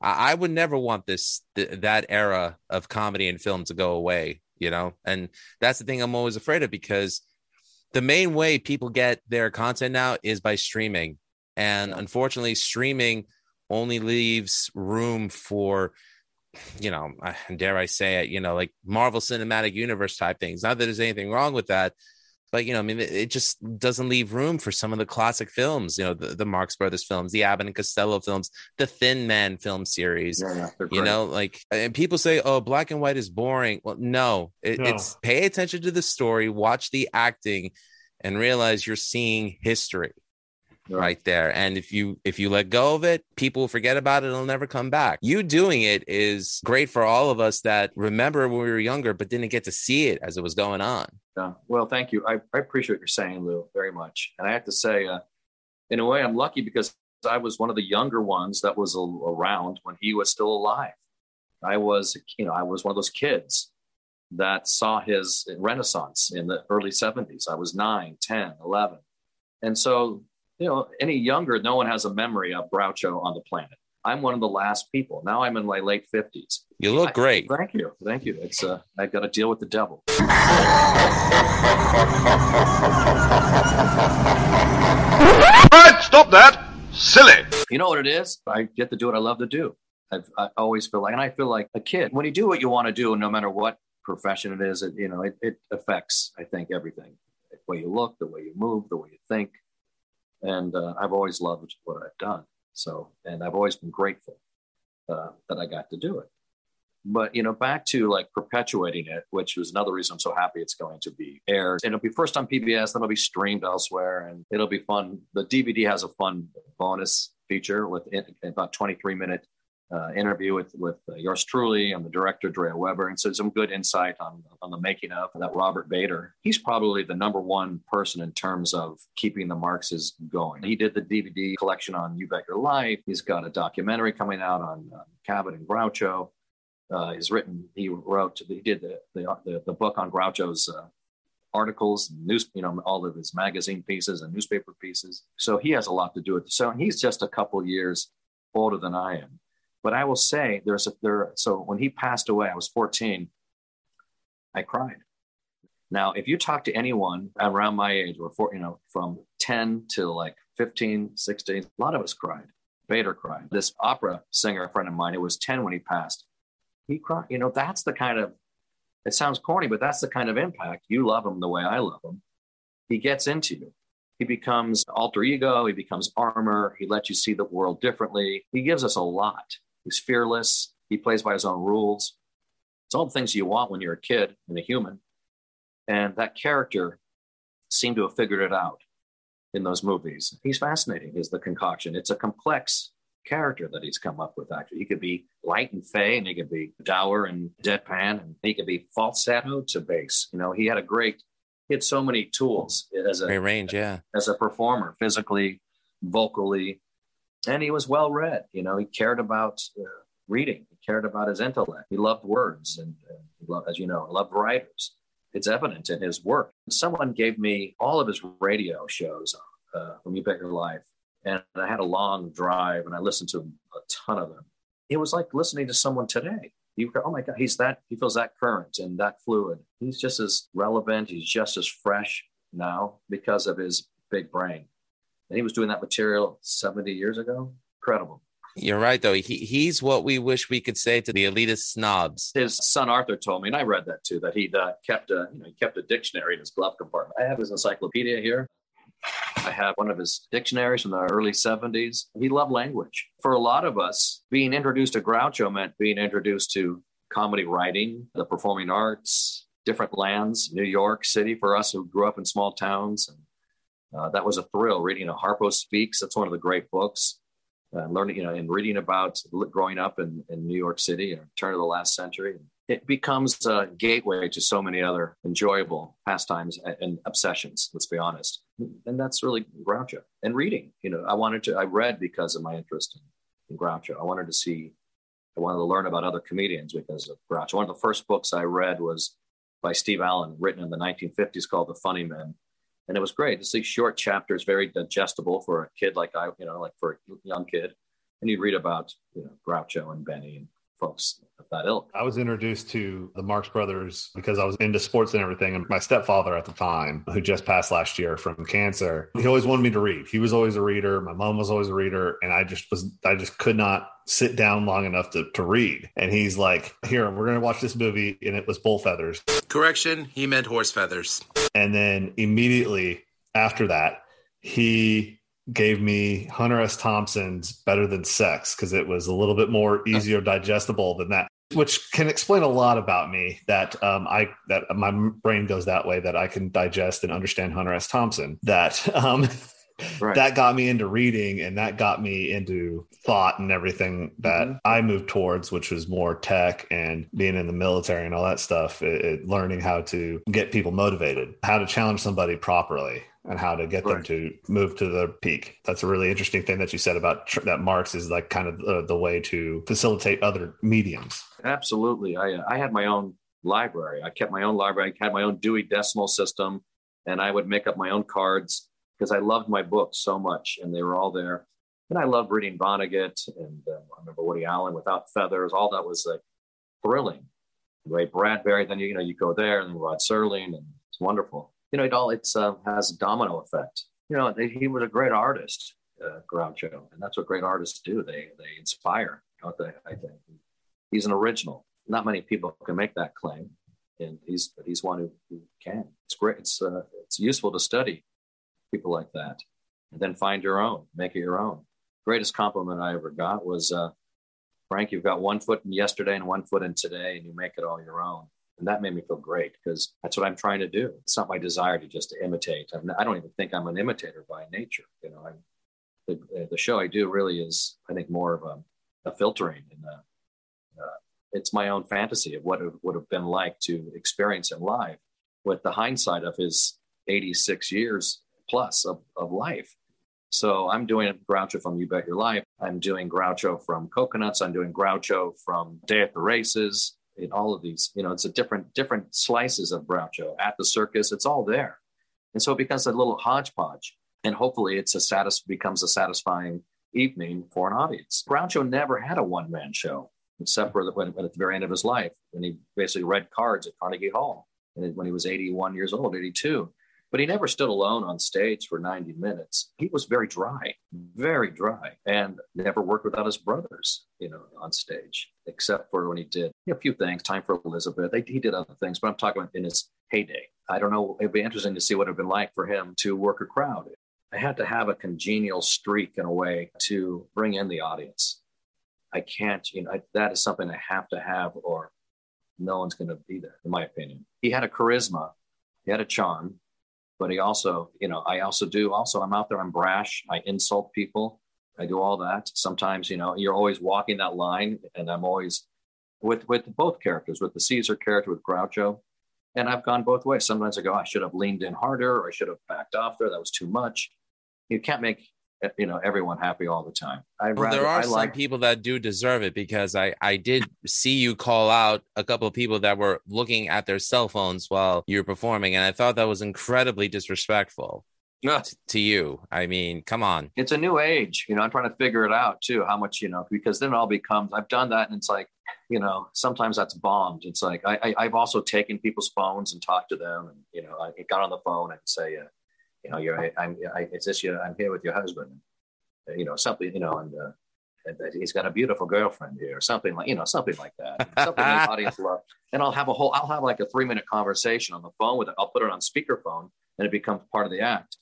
I, I would never want this th- that era of comedy and film to go away, you know? And that's the thing I'm always afraid of because the main way people get their content now is by streaming. And unfortunately, streaming only leaves room for, you know, dare I say it, you know, like Marvel Cinematic Universe type things. Not that there's anything wrong with that, but you know, I mean, it just doesn't leave room for some of the classic films. You know, the, the Marx Brothers films, the Abbott and Costello films, the Thin Man film series. Yeah, yeah, you know, like, and people say, "Oh, black and white is boring." Well, no, it, No. it's pay attention to the story, watch the acting, and realize you're seeing history right there and if you if you let go of it people will forget about it it'll never come back you doing it is great for all of us that remember when we were younger but didn't get to see it as it was going on Yeah. Well, thank you. I, I appreciate what you're saying, Lou, very much. And I have to say, uh, in a way, I'm lucky because I was one of the younger ones that was a- around when he was still alive. I was, you know, I was one of those kids that saw his renaissance in the early 70s. I was 9, 10, 11. And so, you know, any younger, no one has a memory of Groucho on the planet. I'm one of the last people. Now I'm in my late 50s. you look great Thank you. Thank you. It's uh, I've got to deal with the devil. Right, stop that. Silly. You know what it is? I get to do what I love to do. I've, I always feel like, and I feel like a kid. When you do what you want to do, no matter what profession it is, it you know it, it affects. I think everything, the way you look, the way you move, the way you think, and uh, I've always loved what I've done. So, and I've always been grateful uh, that I got to do it. But you know, back to like perpetuating it, which was another reason I'm so happy it's going to be aired. It'll be first on PBS, then it'll be streamed elsewhere, and it'll be fun. The DVD has a fun bonus feature with about 23 minute uh, interview with with uh, yours truly and the director Dreya Weber, and so some good insight on on the making of that Robert Bader. He's probably the number one person in terms of keeping the Marxes going. He did the DVD collection on You Bet Your Life. He's got a documentary coming out on uh, Cavett and Groucho. Uh, he's written, he wrote, he did the the, the, the book on Groucho's uh, articles, news, you know, all of his magazine pieces and newspaper pieces. So he has a lot to do with it. So he's just a couple years older than I am. But I will say there's a there. So when he passed away, I was 14. I cried. Now, if you talk to anyone around my age, or for, you know, from 10 to like 15, 16, a lot of us cried. Bader cried. This opera singer, a friend of mine, it was 10 when he passed, he cried. You know, that's the kind of, it sounds corny, but that's the kind of impact. You love him the way I love him. He gets into you. He becomes alter ego. He becomes armor. He lets you see the world differently. He gives us a lot. He's fearless. He plays by his own rules. It's all the things you want when you're a kid and a human. And that character seemed to have figured it out in those movies. He's fascinating, is the concoction. It's a complex character that he's come up with, actually. He could be light and fey, and he could be dour and deadpan, and he could be falsetto to bass. You know, he had a great, he had so many tools as a great range yeah as a performer, physically, vocally, and he was well read. You know, he cared about uh, reading. He cared about his intellect. He loved words, and uh, he loved, as you know, loved writers. It's evident in his work. Someone gave me all of his radio shows uh, from You Bet Your Life, and I had a long drive, and I listened to a ton of them. It was like listening to someone today. You go, oh my God, he's that, he feels that current and that fluid. He's just as relevant. He's just as fresh now because of his big brain. And he was doing that material 70 years ago. Incredible. You're right, though. He, he's what we wish we could say to the elitist snobs. His son Arthur told me, and I read that too, that he'd uh, kept a you know he kept a dictionary in his glove compartment. I have his encyclopedia here. I have one of his dictionaries from the early 70s. He loved language. For a lot of us, being introduced to Groucho meant being introduced to comedy writing, the performing arts, different lands, New York City for us who grew up in small towns. And uh, that was a thrill reading a Harpo Speaks. That's one of the great books. Uh, learning, you know, and reading about growing up in, in New York City and turn of the last century. It becomes a gateway to so many other enjoyable pastimes and obsessions, let's be honest. And that's really Groucho. And reading, you know, I wanted to, I read because of my interest in, in Groucho. I wanted to see, I wanted to learn about other comedians because of Groucho. One of the first books I read was by Steve Allen, written in the 1950s called The Funny Men and it was great to see short chapters, very digestible for a kid like I, you know, like for a young kid. And you'd read about you know Groucho and Benny and folks of that ilk. I was introduced to the Marx Brothers because I was into sports and everything. And my stepfather at the time, who just passed last year from cancer, he always wanted me to read. He was always a reader. My mom was always a reader. And I just was, I just could not sit down long enough to, to read. And he's like, Here, we're going to watch this movie. And it was Bull Feathers. Correction, he meant horse feathers. And then immediately after that, he gave me Hunter S. Thompson's Better Than Sex because it was a little bit more easier digestible than that, which can explain a lot about me. That um, I that my brain goes that way that I can digest and understand Hunter S. Thompson. That um, right. that got me into reading and that got me into thought and everything that mm-hmm. I moved towards, which was more tech and being in the military and all that stuff. It, it, learning how to get people motivated, how to challenge somebody properly and how to get right. them to move to the peak. That's a really interesting thing that you said about tr- that Marx is like kind of uh, the way to facilitate other mediums. Absolutely. I, uh, I had my own library. I kept my own library. I had my own Dewey Decimal System, and I would make up my own cards because I loved my books so much, and they were all there. And I loved reading Vonnegut, and uh, I remember Woody Allen, Without Feathers. All that was like thrilling. Ray Bradbury. Then you, know you go there, and Rod Serling, and it's wonderful you know, it all it's uh, has a domino effect. You know, they, he was a great artist, uh, Groucho, and that's what great artists do. They they inspire. Don't they? I think he's an original. Not many people can make that claim, and he's but he's one who, who can. It's great. It's uh, it's useful to study people like that, and then find your own, make it your own. Greatest compliment I ever got was, uh, Frank, you've got one foot in yesterday and one foot in today, and you make it all your own. And that made me feel great because that's what I'm trying to do. It's not my desire to just to imitate. I'm I don't even think I'm an imitator by nature. You know, I'm, the, the show I do really is, I think, more of a, a filtering and a, uh, it's my own fantasy of what it would have been like to experience him live with the hindsight of his 86 years plus of, of life. So I'm doing Groucho from You Bet Your Life. I'm doing Groucho from Cocoanuts. I'm doing Groucho from Day at the Races in all of these. You know, it's a different different slices of Groucho at the circus. It's all there, and so it becomes a little hodgepodge. And hopefully, it's a satis- becomes a satisfying evening for an audience. Groucho never had a one man show except for the, when, when, at the very end of his life when he basically read cards at Carnegie Hall and when he was 81 years old, 82 but he never stood alone on stage for 90 minutes. He was very dry, very dry, and never worked without his brothers, you know, on stage, except for when he did a few things, Time for Elizabeth. He did other things, but I'm talking about in his heyday. I don't know. It'd be interesting to see what it would have been like for him to work a crowd. I had to have a congenial streak in a way to bring in the audience. I can't, you know, I, that is something I have to have, or no one's going to be there, in my opinion. He had a charisma, he had a charm, but he also, you know, I also do also, I'm out there, I'm brash, I insult people, I do all that. Sometimes, you know, you're always walking that line, and I'm always with with both characters, with the Caesar character, with Groucho, and I've gone both ways. Sometimes I go, I should have leaned in harder, or I should have backed off there. That was too much. You can't make you know everyone happy all the time. I well, rather, there are I some like, people that do deserve it because I I did see you call out a couple of people that were looking at their cell phones while you were performing, and I thought that was incredibly disrespectful. No. to you. I mean, come on. It's a new age. You know, I'm trying to figure it out too, how much, you know, because then it all becomes, I've done that and it's like, you know, sometimes that's bombed. It's like, I, I, have also taken people's phones and talked to them and, you know, I got on the phone and say, uh, you know, you're, I'm, I, is this your, I'm here with your husband, uh, you know, something, you know, and, uh, and he's got a beautiful girlfriend here, or something like, you know, something like that. Something the audience love. And I'll have a whole, I'll have like a three minute conversation on the phone with it. I'll put it on speakerphone and it becomes part of the act.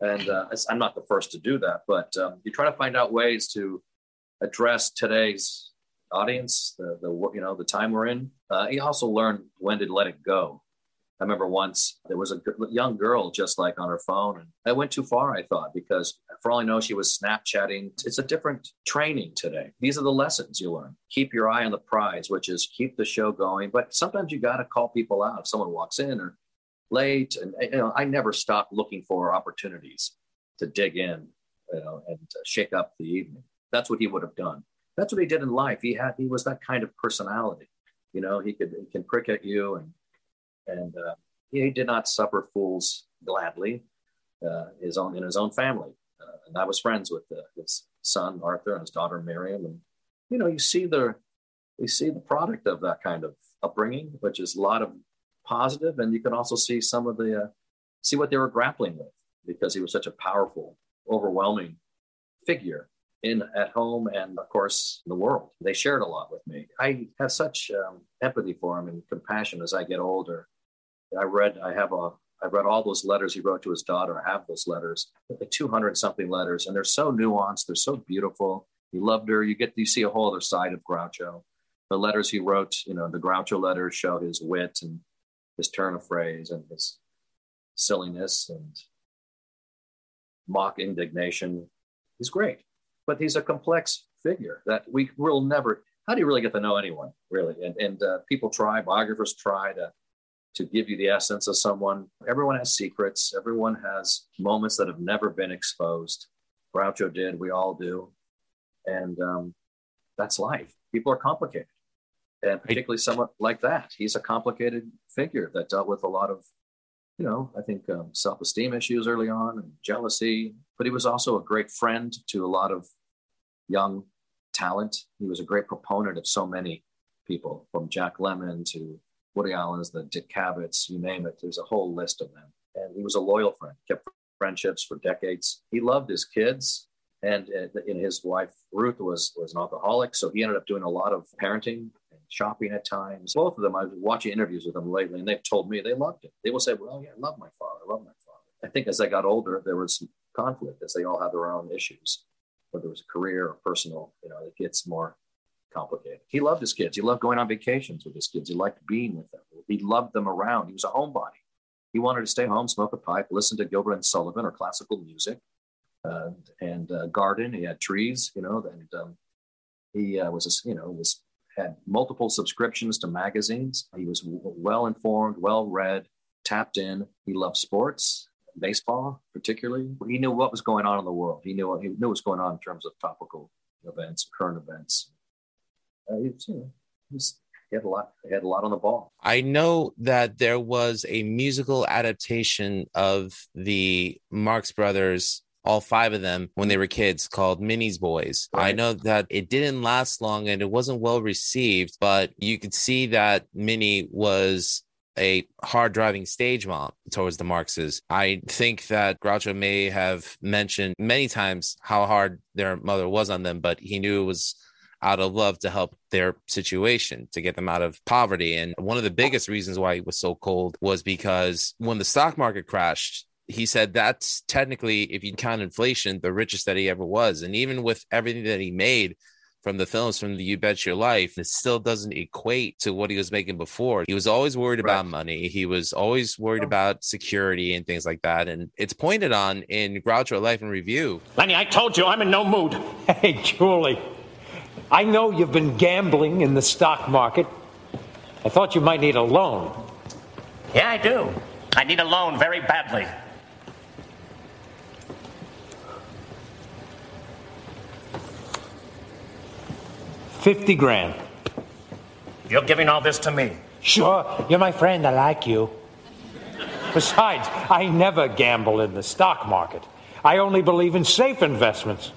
And uh, I'm not the first to do that, but um, you try to find out ways to address today's audience, the, the you know the time we're in. Uh, you also learn when to let it go. I remember once there was a young girl just like on her phone, and I went too far. I thought because for all I know, she was Snapchatting. It's a different training today. These are the lessons you learn. Keep your eye on the prize, which is keep the show going. But sometimes you got to call people out if someone walks in or late, and you know I never stop looking for opportunities to dig in, you know, and shake up the evening. That's what he would have done. That's what he did in life. He had he was that kind of personality. You know, he could he can prick at you and and uh, he did not suffer fools gladly. Uh, his own in his own family, uh, and I was friends with uh, his son Arthur and his daughter Miriam, and you know you see the we see the product of that kind of upbringing, which is a lot of positive. positive, and you can also see some of the uh, see what they were grappling with because he was such a powerful, overwhelming figure in at home and of course the world. They shared a lot with me. I have such um, empathy for him and compassion as I get older. I read I have a I read all those letters he wrote to his daughter. I have those letters, like 200 something letters, and they're so nuanced. They're so beautiful. He loved her. You get you see a whole other side of Groucho. The letters he wrote, you know, the Groucho letters show his wit and his turn of phrase and his silliness and mock indignation. He's great, but he's a complex figure that we will never. How do you really get to know anyone, really? And, and uh, people try, biographers try to to give you the essence of someone. Everyone has secrets. Everyone has moments that have never been exposed. Groucho did. We all do, and um, that's life. People are complicated, and particularly someone like that. He's a complicated figure that dealt with a lot of you know, I think um, self esteem issues early on and jealousy, but he was also a great friend to a lot of young talent. He was a great proponent of so many people, from Jack Lemmon to Woody Allen's, the Dick Cavetts, you name it. There's a whole list of them. And he was a loyal friend, kept friendships for decades. He loved his kids. And, and his wife, Ruth, was, was an alcoholic. So he ended up doing a lot of parenting and shopping at times. Both of them, I was watching interviews with them lately, and they've told me they loved it. They will say, "Well, yeah, I love my father. I love my father." I think as I got older, there was conflict as they all have their own issues, whether it was a career or personal. You know, it gets more complicated. He loved his kids. He loved going on vacations with his kids. He liked being with them. He loved them around. He was a homebody. He wanted to stay home, smoke a pipe, listen to Gilbert and Sullivan or classical music, uh, and uh, garden. He had trees, you know, and um, he uh, was, you know, was had multiple subscriptions to magazines. He was well informed, well read, tapped in. He loved sports, baseball particularly. He knew what was going on in the world. He knew he knew what was going on in terms of topical events, current events. Uh, was, you know, was, he had a lot. He had a lot on the ball. I know that there was a musical adaptation of the Marx Brothers all five of them when they were kids called Minnie's Boys. Right. I know that it didn't last long and it wasn't well received, but you could see that Minnie was a hard driving stage mom towards the Marxes. I think that Groucho may have mentioned many times how hard their mother was on them, but he knew it was out of love to help their situation to get them out of poverty. And one of the biggest reasons why he was so cold was because when the stock market crashed, he said that's technically, if you count inflation, the richest that he ever was. And even with everything that he made from the films from the You Bet Your Life, it still doesn't equate to what he was making before. He was always worried right. about money. He was always worried about security and things like that. And it's pointed on in Groucho Life in Review. Lenny, I told you I'm in no mood. Hey, Julie, I know you've been gambling in the stock market. I thought you might need a loan. Yeah, I do. I need a loan very badly. 50 grand. You're giving all this to me? Sure. You're my friend. I like you. Besides, I never gamble in the stock market. I only believe in safe investments.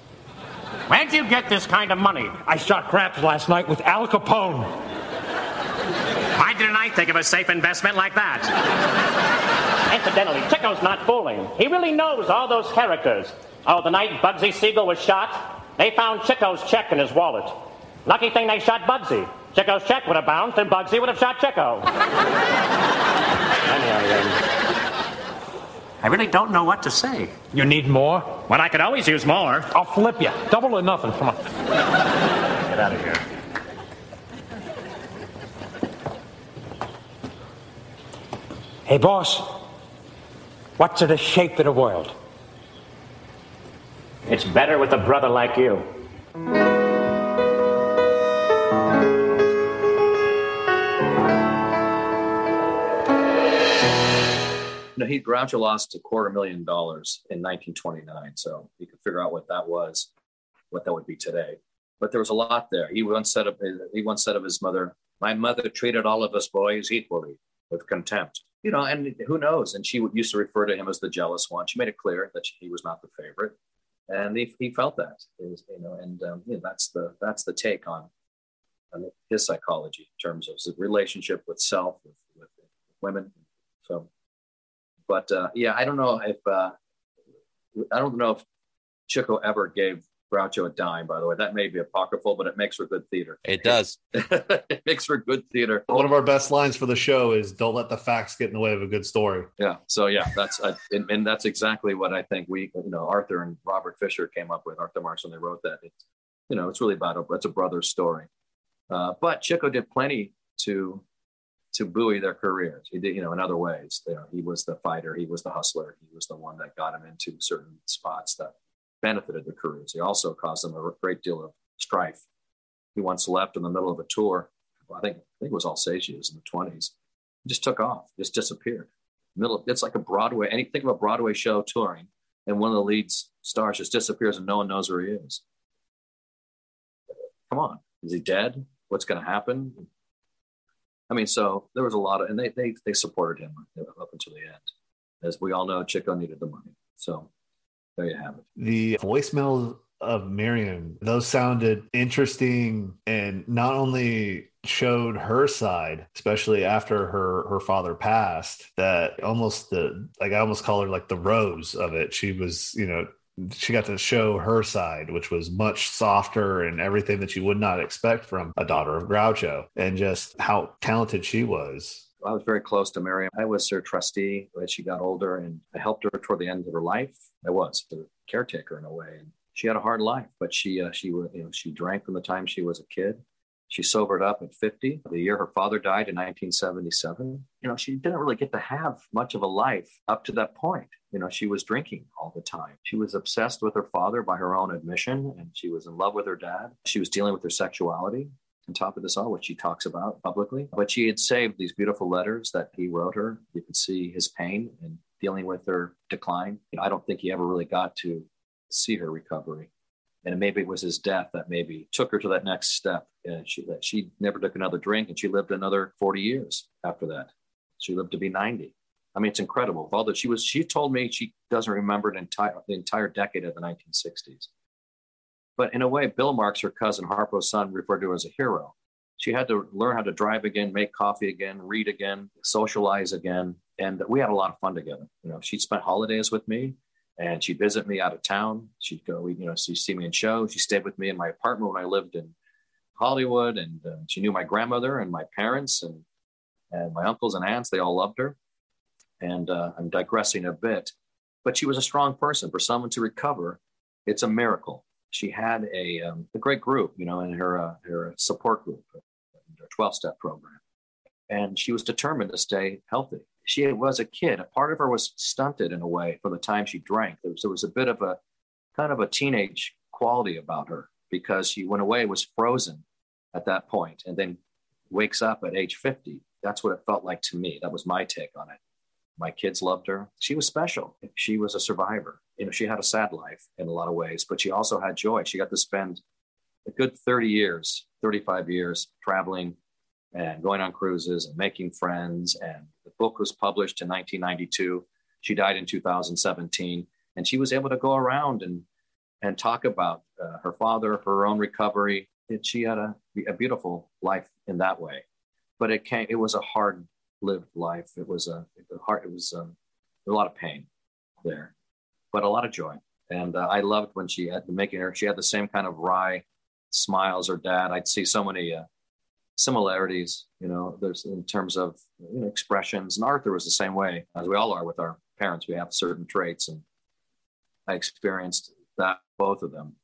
Where'd you get this kind of money? I shot craps last night with Al Capone. Why didn't I think of a safe investment like that? Incidentally, Chico's not fooling. He really knows all those characters. Oh, the night Bugsy Siegel was shot, they found Chico's check in his wallet. Lucky thing they shot Bugsy. Chico's check would have bounced, and Bugsy would have shot Chico. anyway, um, I really don't know what to say. You need more? Well, I could always use more. I'll flip you. Double or nothing. Come on. Get out of here. Hey, boss. What's the shape of the world? It's better with a brother like you. He Groucho lost a quarter million dollars in 1929, so you can figure out what that was, what that would be today. But there was a lot there. He once said of he once said of his mother, "My mother treated all of us boys equally with contempt." You know, and who knows? And she used to refer to him as the jealous one. She made it clear that he was not the favorite, and he, he felt that. you know, and um, you know, that's the that's the take on on his psychology in terms of his relationship with self, with, with women. So, but uh, yeah, I don't know if uh, I don't know if Chico ever gave Groucho a dime. By the way, that may be apocryphal, but it makes for good theater. It does. it makes for good theater. One of our best lines for the show is "Don't let the facts get in the way of a good story." Yeah. So yeah, that's uh, and, and, that's exactly what I think we, you know, Arthur and Robert Fisher came up with. Arthur Marx when they wrote that. It's, you know, it's really about a it's a brother's story. Uh, but Chico did plenty to to buoy their careers. He did, you know, in other ways. You know, he was the fighter, he was the hustler, he was the one that got him into certain spots that benefited their careers. He also caused them a great deal of strife. He once left in the middle of a tour. I think I think it was I'll Say She Is in the twenties. Just took off, just disappeared. Middle, of, it's like a Broadway. Any think of a Broadway show touring, and one of the lead stars just disappears, and no one knows where he is. Come on, is he dead? What's going to happen? I mean, so there was a lot of, and they they they supported him up until the end. As we all know, Chico needed the money, so there you have it. The voicemail of Miriam, those sounded interesting and not only showed her side, especially after her her father passed, that almost the like I almost call her like the rose of it. She was, you know, she got to show her side, which was much softer and everything that you would not expect from a daughter of Groucho, and just how talented she was. I was very close to Miriam. I was her trustee as she got older, and I helped her toward the end of her life. I was the caretaker in a way, she had a hard life, but she uh, she you know she drank from the time she was a kid. She sobered up at 50, the year her father died in 1977. You know, she didn't really get to have much of a life up to that point. You know, she was drinking all the time. She was obsessed with her father by her own admission, and she was in love with her dad. She was dealing with her sexuality on top of this all, which she talks about publicly. But she had saved these beautiful letters that he wrote her. You could see his pain and dealing with her decline. You know, I don't think he ever really got to see her recovery and maybe it was his death that maybe took her to that next step. And she she never took another drink, and she lived another forty years after that. She lived to be ninety. I mean, it's incredible. All that she was, she told me she doesn't remember the entire the entire decade of the 1960s. But in a way, Bill Marx, her cousin, Harpo's son, referred to her as a hero. She had to learn how to drive again, make coffee again, read again, socialize again, and we had a lot of fun together. You know, she spent holidays with me and she'd visit me out of town. She'd go, you know, she'd see me in shows. She stayed with me in my apartment when I lived in Hollywood, and uh, she knew my grandmother and my parents and and my uncles and aunts. They all loved her. And uh, I'm digressing a bit, but she was a strong person. For someone to recover, it's a miracle. She had a um, a great group, you know, in her uh, her support group, her 12 step program, and she was determined to stay healthy she was a kid. A part of her was stunted in a way from the time she drank. There was, there was a bit of a kind of a teenage quality about her because she went away, was frozen at that point, and then wakes up at age 50. That's what it felt like to me. That was my take on it. My kids loved her. She was special. She was a survivor. You know, she had a sad life in a lot of ways, but she also had joy. She got to spend a good 30 years, 35 years traveling and going on cruises and making friends. And the book was published in 1992. She died in 2017, and she was able to go around and and talk about uh, her father, her own recovery. And she had a, a beautiful life in that way, but it came. It was a hard lived life. It was a, a hard. It was um, a lot of pain there, but a lot of joy. And uh, I loved when she had making her. She had the same kind of wry smiles her dad. I'd see so many uh, similarities, you know, there's in terms of you know, expressions. And Arthur was the same way, as we all are with our parents. We have certain traits, and I experienced that both of them.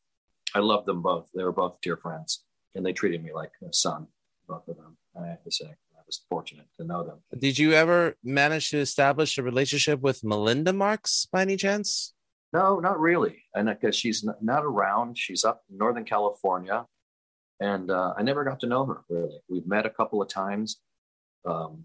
I loved them both. They were both dear friends, and they treated me like a son, both of them. I have to say, I was fortunate to know them. Did you ever manage to establish a relationship with Melinda Marx by any chance? No, not really. And because she's not around, she's up in Northern California and uh, I never got to know her really. We've met a couple of times. Um,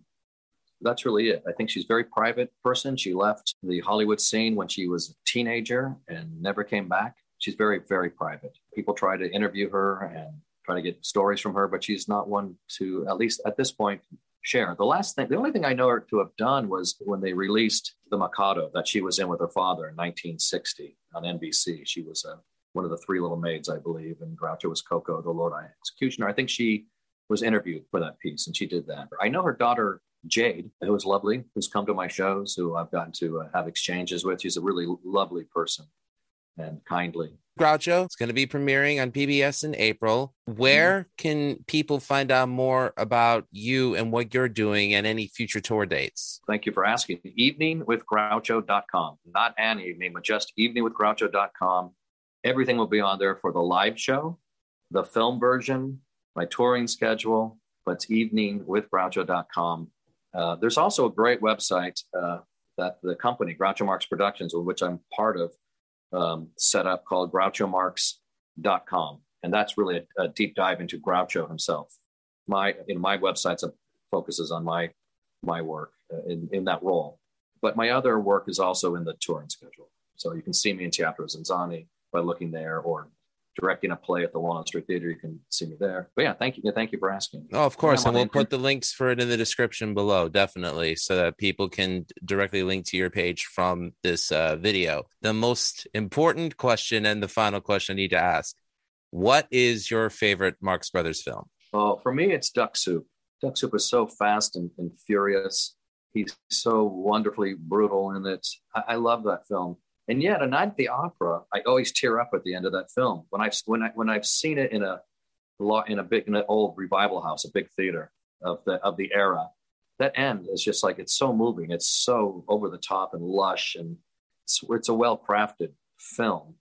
that's really it. I think she's a very private person. She left the Hollywood scene when she was a teenager and never came back. She's very, very private. People try to interview her and try to get stories from her, but she's not one to, at least at this point, share. The last thing, the only thing I know her to have done was when they released The Mikado that she was in with her father in 1960 on NBC. She was a one of the three little maids, I believe, and Groucho was Ko-Ko, the Lord Executioner. I think she was interviewed for that piece, and she did that. I know her daughter Jade, who is lovely, who's come to my shows, who I've gotten to uh, have exchanges with. She's a really lovely person and kindly. Groucho. It's going to be premiering on PBS in April. Where mm-hmm. can people find out more about you and what you're doing and any future tour dates? Thank you for asking. Eveningwithgroucho.com. Not an evening, but just eveningwithgroucho.com. Everything will be on there for the live show, the film version, my touring schedule, but it's eveningwithgroucho.com. Uh, there's also a great website uh, that the company, Groucho Marx Productions, which I'm part of, um, set up called grouchomarx.com. And that's really a, a, deep dive into Groucho himself. My, in my website focuses on my, my work uh, in, in that role. But my other work is also in the touring schedule. So you can see me in Teatro ZinZanni by looking there or directing a play at the Walnut Street Theater, you can see me there. But yeah, thank you. Thank you for asking. Oh, of course. And we'll put the links for it in the description below, definitely, so that people can directly link to your page from this uh, video. The most important question and the final question I need to ask What is your favorite Marx Brothers film? Well, for me, it's Duck Soup. Duck Soup is so fast and, and furious. He's so wonderfully brutal in it. I, I love that film. And yet, A Night at the Opera, I always tear up at the end of that film when I've when I when I've seen it in a in a big in an old revival house, a big theater of the of the era. That end is just like it's so moving. It's so over the top and lush, and it's, it's a well crafted film.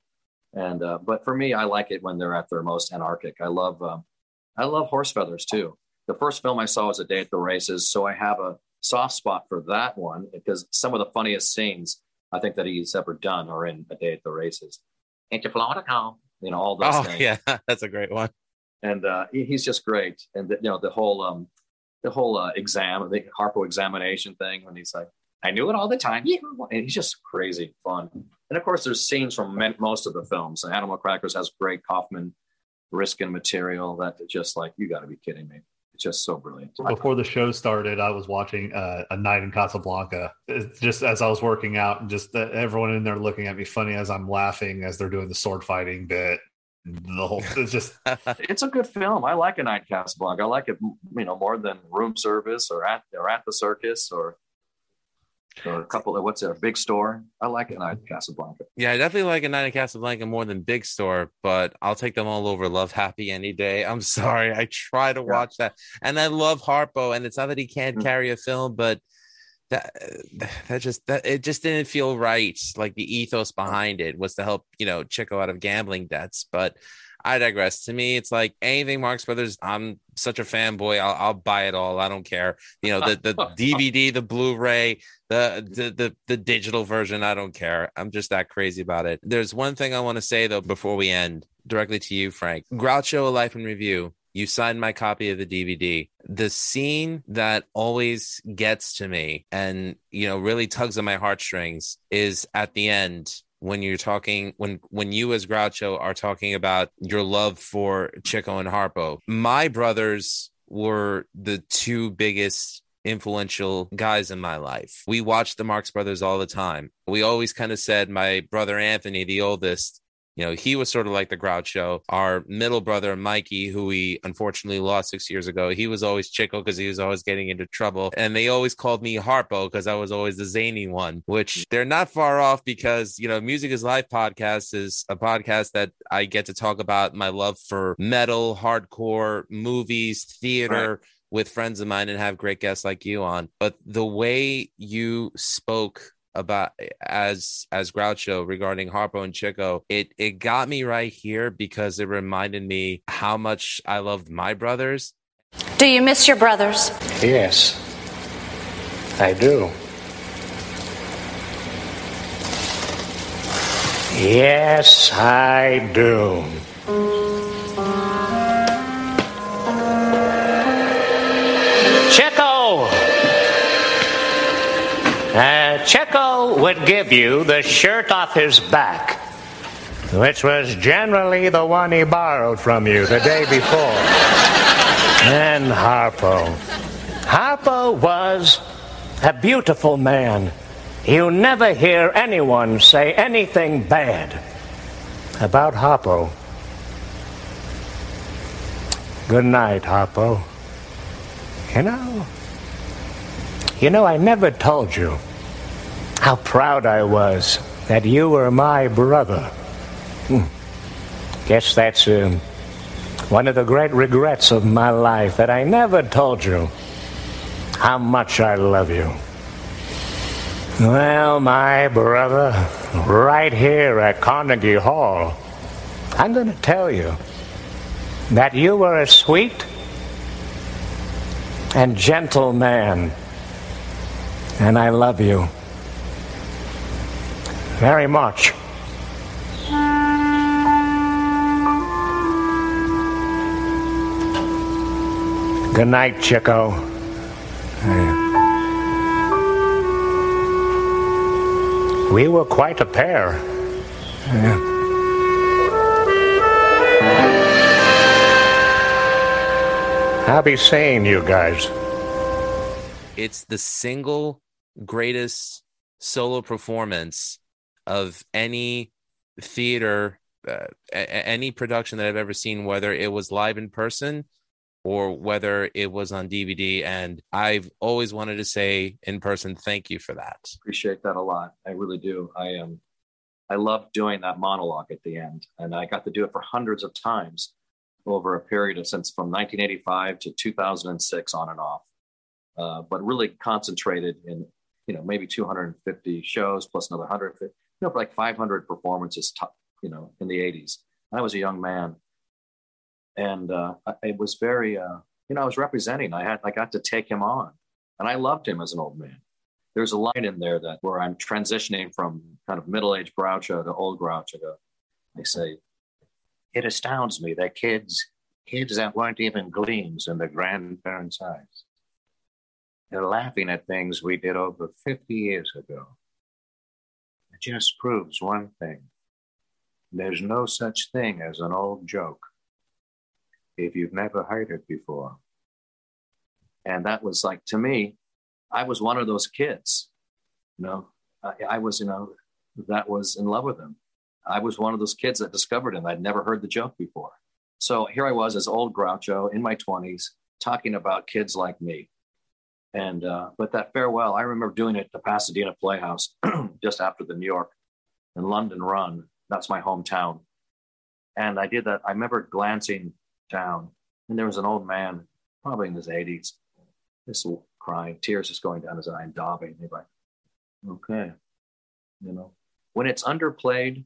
And uh, but for me, I like it when they're at their most anarchic. I love um, I love horse feathers too. The first film I saw was A Day at the Races, so I have a soft spot for that one because some of the funniest scenes I think that he's ever done are in A Day at the Races. Ain't you Florida now? You know, all those oh, things. yeah, that's a great one. And uh, he, he's just great. And, the, you know, the whole, um, the whole uh, exam, the Harpo examination thing when he's like, I knew it all the time. Yeah. And he's just crazy fun. And of course, there's scenes from most of the films. Animal Crackers has great Kaufman Ryskind material that just like, you got to be kidding me. It's just so brilliant. Before the show started, I was watching uh, a night in Casablanca. It's just as I was working out, and just uh, everyone in there looking at me funny as I'm laughing as they're doing the sword fighting bit. The whole it's just it's a good film. I like a night in Casablanca. I like it, you know, more than room service or at or at the circus or or a couple of what's a big store. I like a night at Casablanca. Yeah, I definitely like a night at Casablanca more than big store, but I'll take them all over Love Happy any day. I'm sorry, I try to yeah. watch that, and I love Harpo, and it's not that he can't mm-hmm. carry a film, but that that just that it just didn't feel right. Like the ethos behind it was to help you know Chico out of gambling debts, but I digress. To me, it's like anything Marx Brothers. I'm such a fanboy. I'll, I'll buy it all. I don't care. You know, the the DVD, the Blu-ray, the, the the the digital version. I don't care. I'm just that crazy about it. There's one thing I want to say though before we end, directly to you, Frank. Groucho: A Life in Review. You signed my copy of the DVD. The scene that always gets to me and you know really tugs on my heartstrings is at the end when you're talking when when you as Groucho are talking about your love for Chico and Harpo. My brothers were the two biggest influential guys in my life. We watched the Marx Brothers all the time. We always kind of said my brother Anthony, the oldest, you know, he was sort of like the Groucho. Our middle brother, Mikey, who we unfortunately lost six years ago, he was always Chico because he was always getting into trouble. And they always called me Harpo because I was always the zany one, which mm. they're not far off because, you know, Music is Life podcast is a podcast that I get to talk about my love for metal, hardcore, movies, theater. Right with friends of mine and have great guests like you on. But the way you spoke about eh, as as Groucho regarding Harpo and Chico, it it got me right here because it reminded me how much I loved my brothers. Do you miss your brothers? Yes, I do. Yes, I do. Uh, Chico would give you the shirt off his back, which was generally the one he borrowed from you the day before. and Harpo. Harpo was a beautiful man. You never hear anyone say anything bad about Harpo. Good night, Harpo. You know, you know, I never told you how proud I was that you were my brother. Hmm. Guess that's um, one of the great regrets of my life that I never told you how much I love you. Well, my brother, right here at Carnegie Hall, I'm going to tell you that you were a sweet and gentle man, and I love you very much. Good night, Chico. We were quite a pair. I'll be seeing you guys. It's the single greatest solo performance of any theater, uh, a- any production that I've ever seen, whether it was live in person or whether it was on DVD. And I've always wanted to say in person, thank you for that. Appreciate that a lot. I really do. I am. Um, I love doing that monologue at the end, and I got to do it for hundreds of times over a period of since from 1985 to 2006 on and off, uh, but really concentrated in you know maybe 250 shows plus another 150, you know, for like 500 performances, top, you know, in the 80s. I was a young man, and uh, it was very, uh, you know, I was representing. I had I got to take him on, and I loved him as an old man. There's a line in there that where I'm transitioning from kind of middle-aged Groucho to old Groucho. I say, it astounds me that kids, kids that weren't even gleams in their grandparents' eyes, they're laughing at things we did over 50 years ago. It just proves one thing there's no such thing as an old joke if you've never heard it before. And that was like, to me, I was one of those kids. You know, I, I was, you know, that was in love with him. I was one of those kids that discovered him. I'd never heard the joke before. So here I was as old Groucho in my 20s talking about kids like me. And, uh, but that farewell, I remember doing it at the Pasadena Playhouse just after the New York and London run. That's my hometown. And I did that. I remember glancing down, and there was an old man, probably in his 80s, just crying, tears just going down his eye and daubing. He's like, okay, you know, when it's underplayed,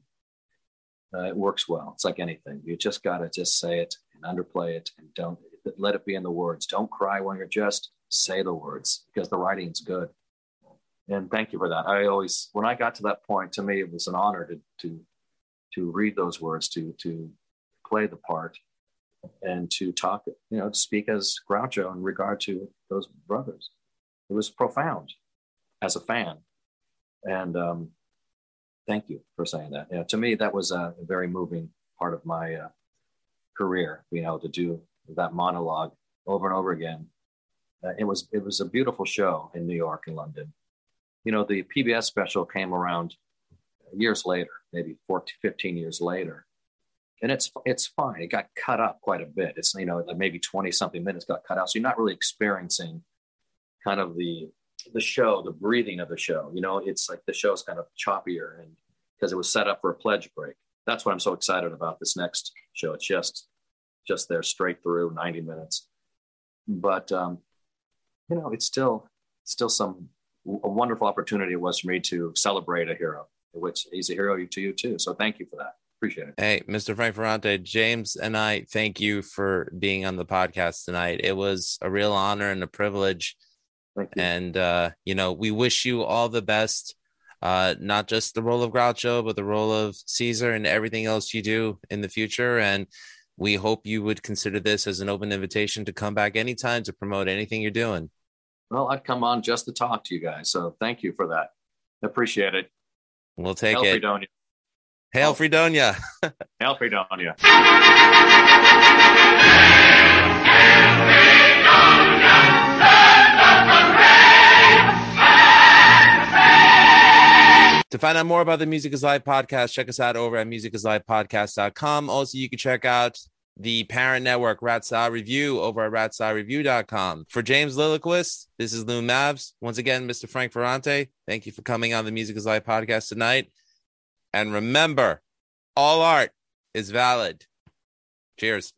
uh, it works well. It's like anything. You just got to just say it and underplay it and don't let it be in the words. Don't cry when you're just say the words because the writing's good. And thank you for that. I always, when I got to that point, to me, it was an honor to, to, to read those words, to, to play the part and to talk, you know, to speak as Groucho in regard to those brothers. It was profound as a fan. And, um, thank you for saying that. Yeah, to me, that was a, very moving part of my uh, career, being able to do that monologue over and over again. Uh, it was it was a beautiful show in New York and London. You know, the PBS special came around years later, maybe 14, 15 years later, and it's it's fine. It got cut up quite a bit. It's you know maybe 20 something minutes got cut out, so you're not really experiencing kind of the the show, the breathing of the show. You know, it's like the show's kind of choppier and because it was set up for a pledge break. That's what I'm so excited about this next show. It's just just there straight through 90 minutes. But um, you know, it's still still some a wonderful opportunity it was for me to celebrate a hero, which he's a hero to you too. So thank you for that. Appreciate it. Hey, Mr. Frank Ferrante, James and I thank you for being on the podcast tonight. It was a real honor and a privilege Thank you. and uh, you know, we wish you all the best. Uh, not just the role of Groucho, but the role of Caesar and everything else you do in the future. And we hope you would consider this as an open invitation to come back anytime to promote anything you're doing. Well, I'd come on just to talk to you guys. So thank you for that. Appreciate it. We'll take Hail it. Fredonia. Hail Fredonia. Hail Fredonia. To find out more about the Music is Life podcast, check us out over at musicisLifepodcast.com. Also, you can check out the parent network Rat Salad Review over at ratsaladreview.com. For James Lilliquist, this is Lou Mavs. Once again, Mr. Frank Ferrante, thank you for coming on the Music is Life podcast tonight. And remember, all art is valid. Cheers.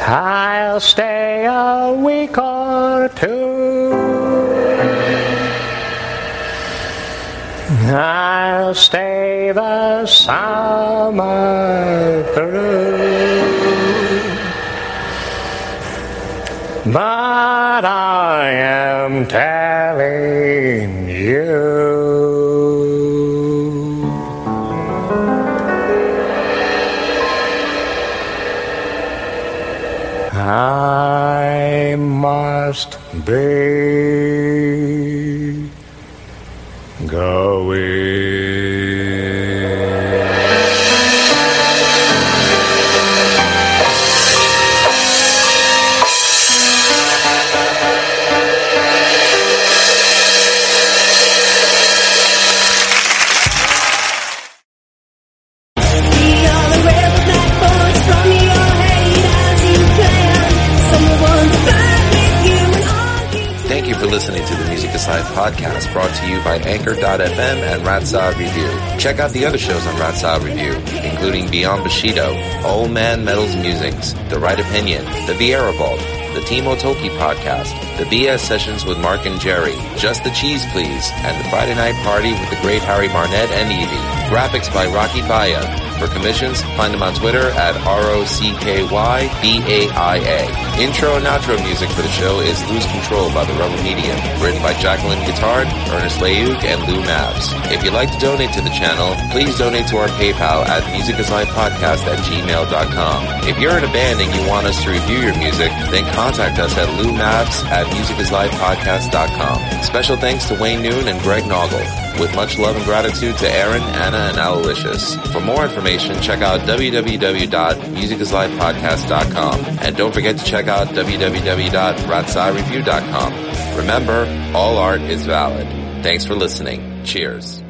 I'll stay a week or two. I'll stay the summer through. But I am telling you. I must be podcast brought to you by Anchor.fm and Rat Salad Review. Check out the other shows on Rat Salad Review, including Beyond Bushido, Old Man Metals Musings, The Right Opinion, The Vieira Vault, the Timo Toki podcast, the BS sessions with Mark and Jerry, Just the Cheese Please, and the Friday Night Party with the great Harry Barnett and Evie. Graphics by Rocky Baia. For commissions, find them on Twitter at R-O-C-K-Y-B-A-I-A. Intro and outro music for the show is Lose Control by The Rubber Medium, written by Jacqueline Guitard, Ernest Leuk, and Lou Mavs. If you'd like to donate to the channel, please donate to our PayPal at musicisLifepodcast at gmail.com. If you're in a band and you want us to review your music, then contact us at loumavs at musicisLifepodcast.com. Special thanks to Wayne Noon and Greg Noggle. With much love and gratitude to Aaron, Anna, and Alalicious. For more information, check out And don't forget to check out www.ratsaladreview.com. Remember, all art is valid. Thanks for listening. Cheers.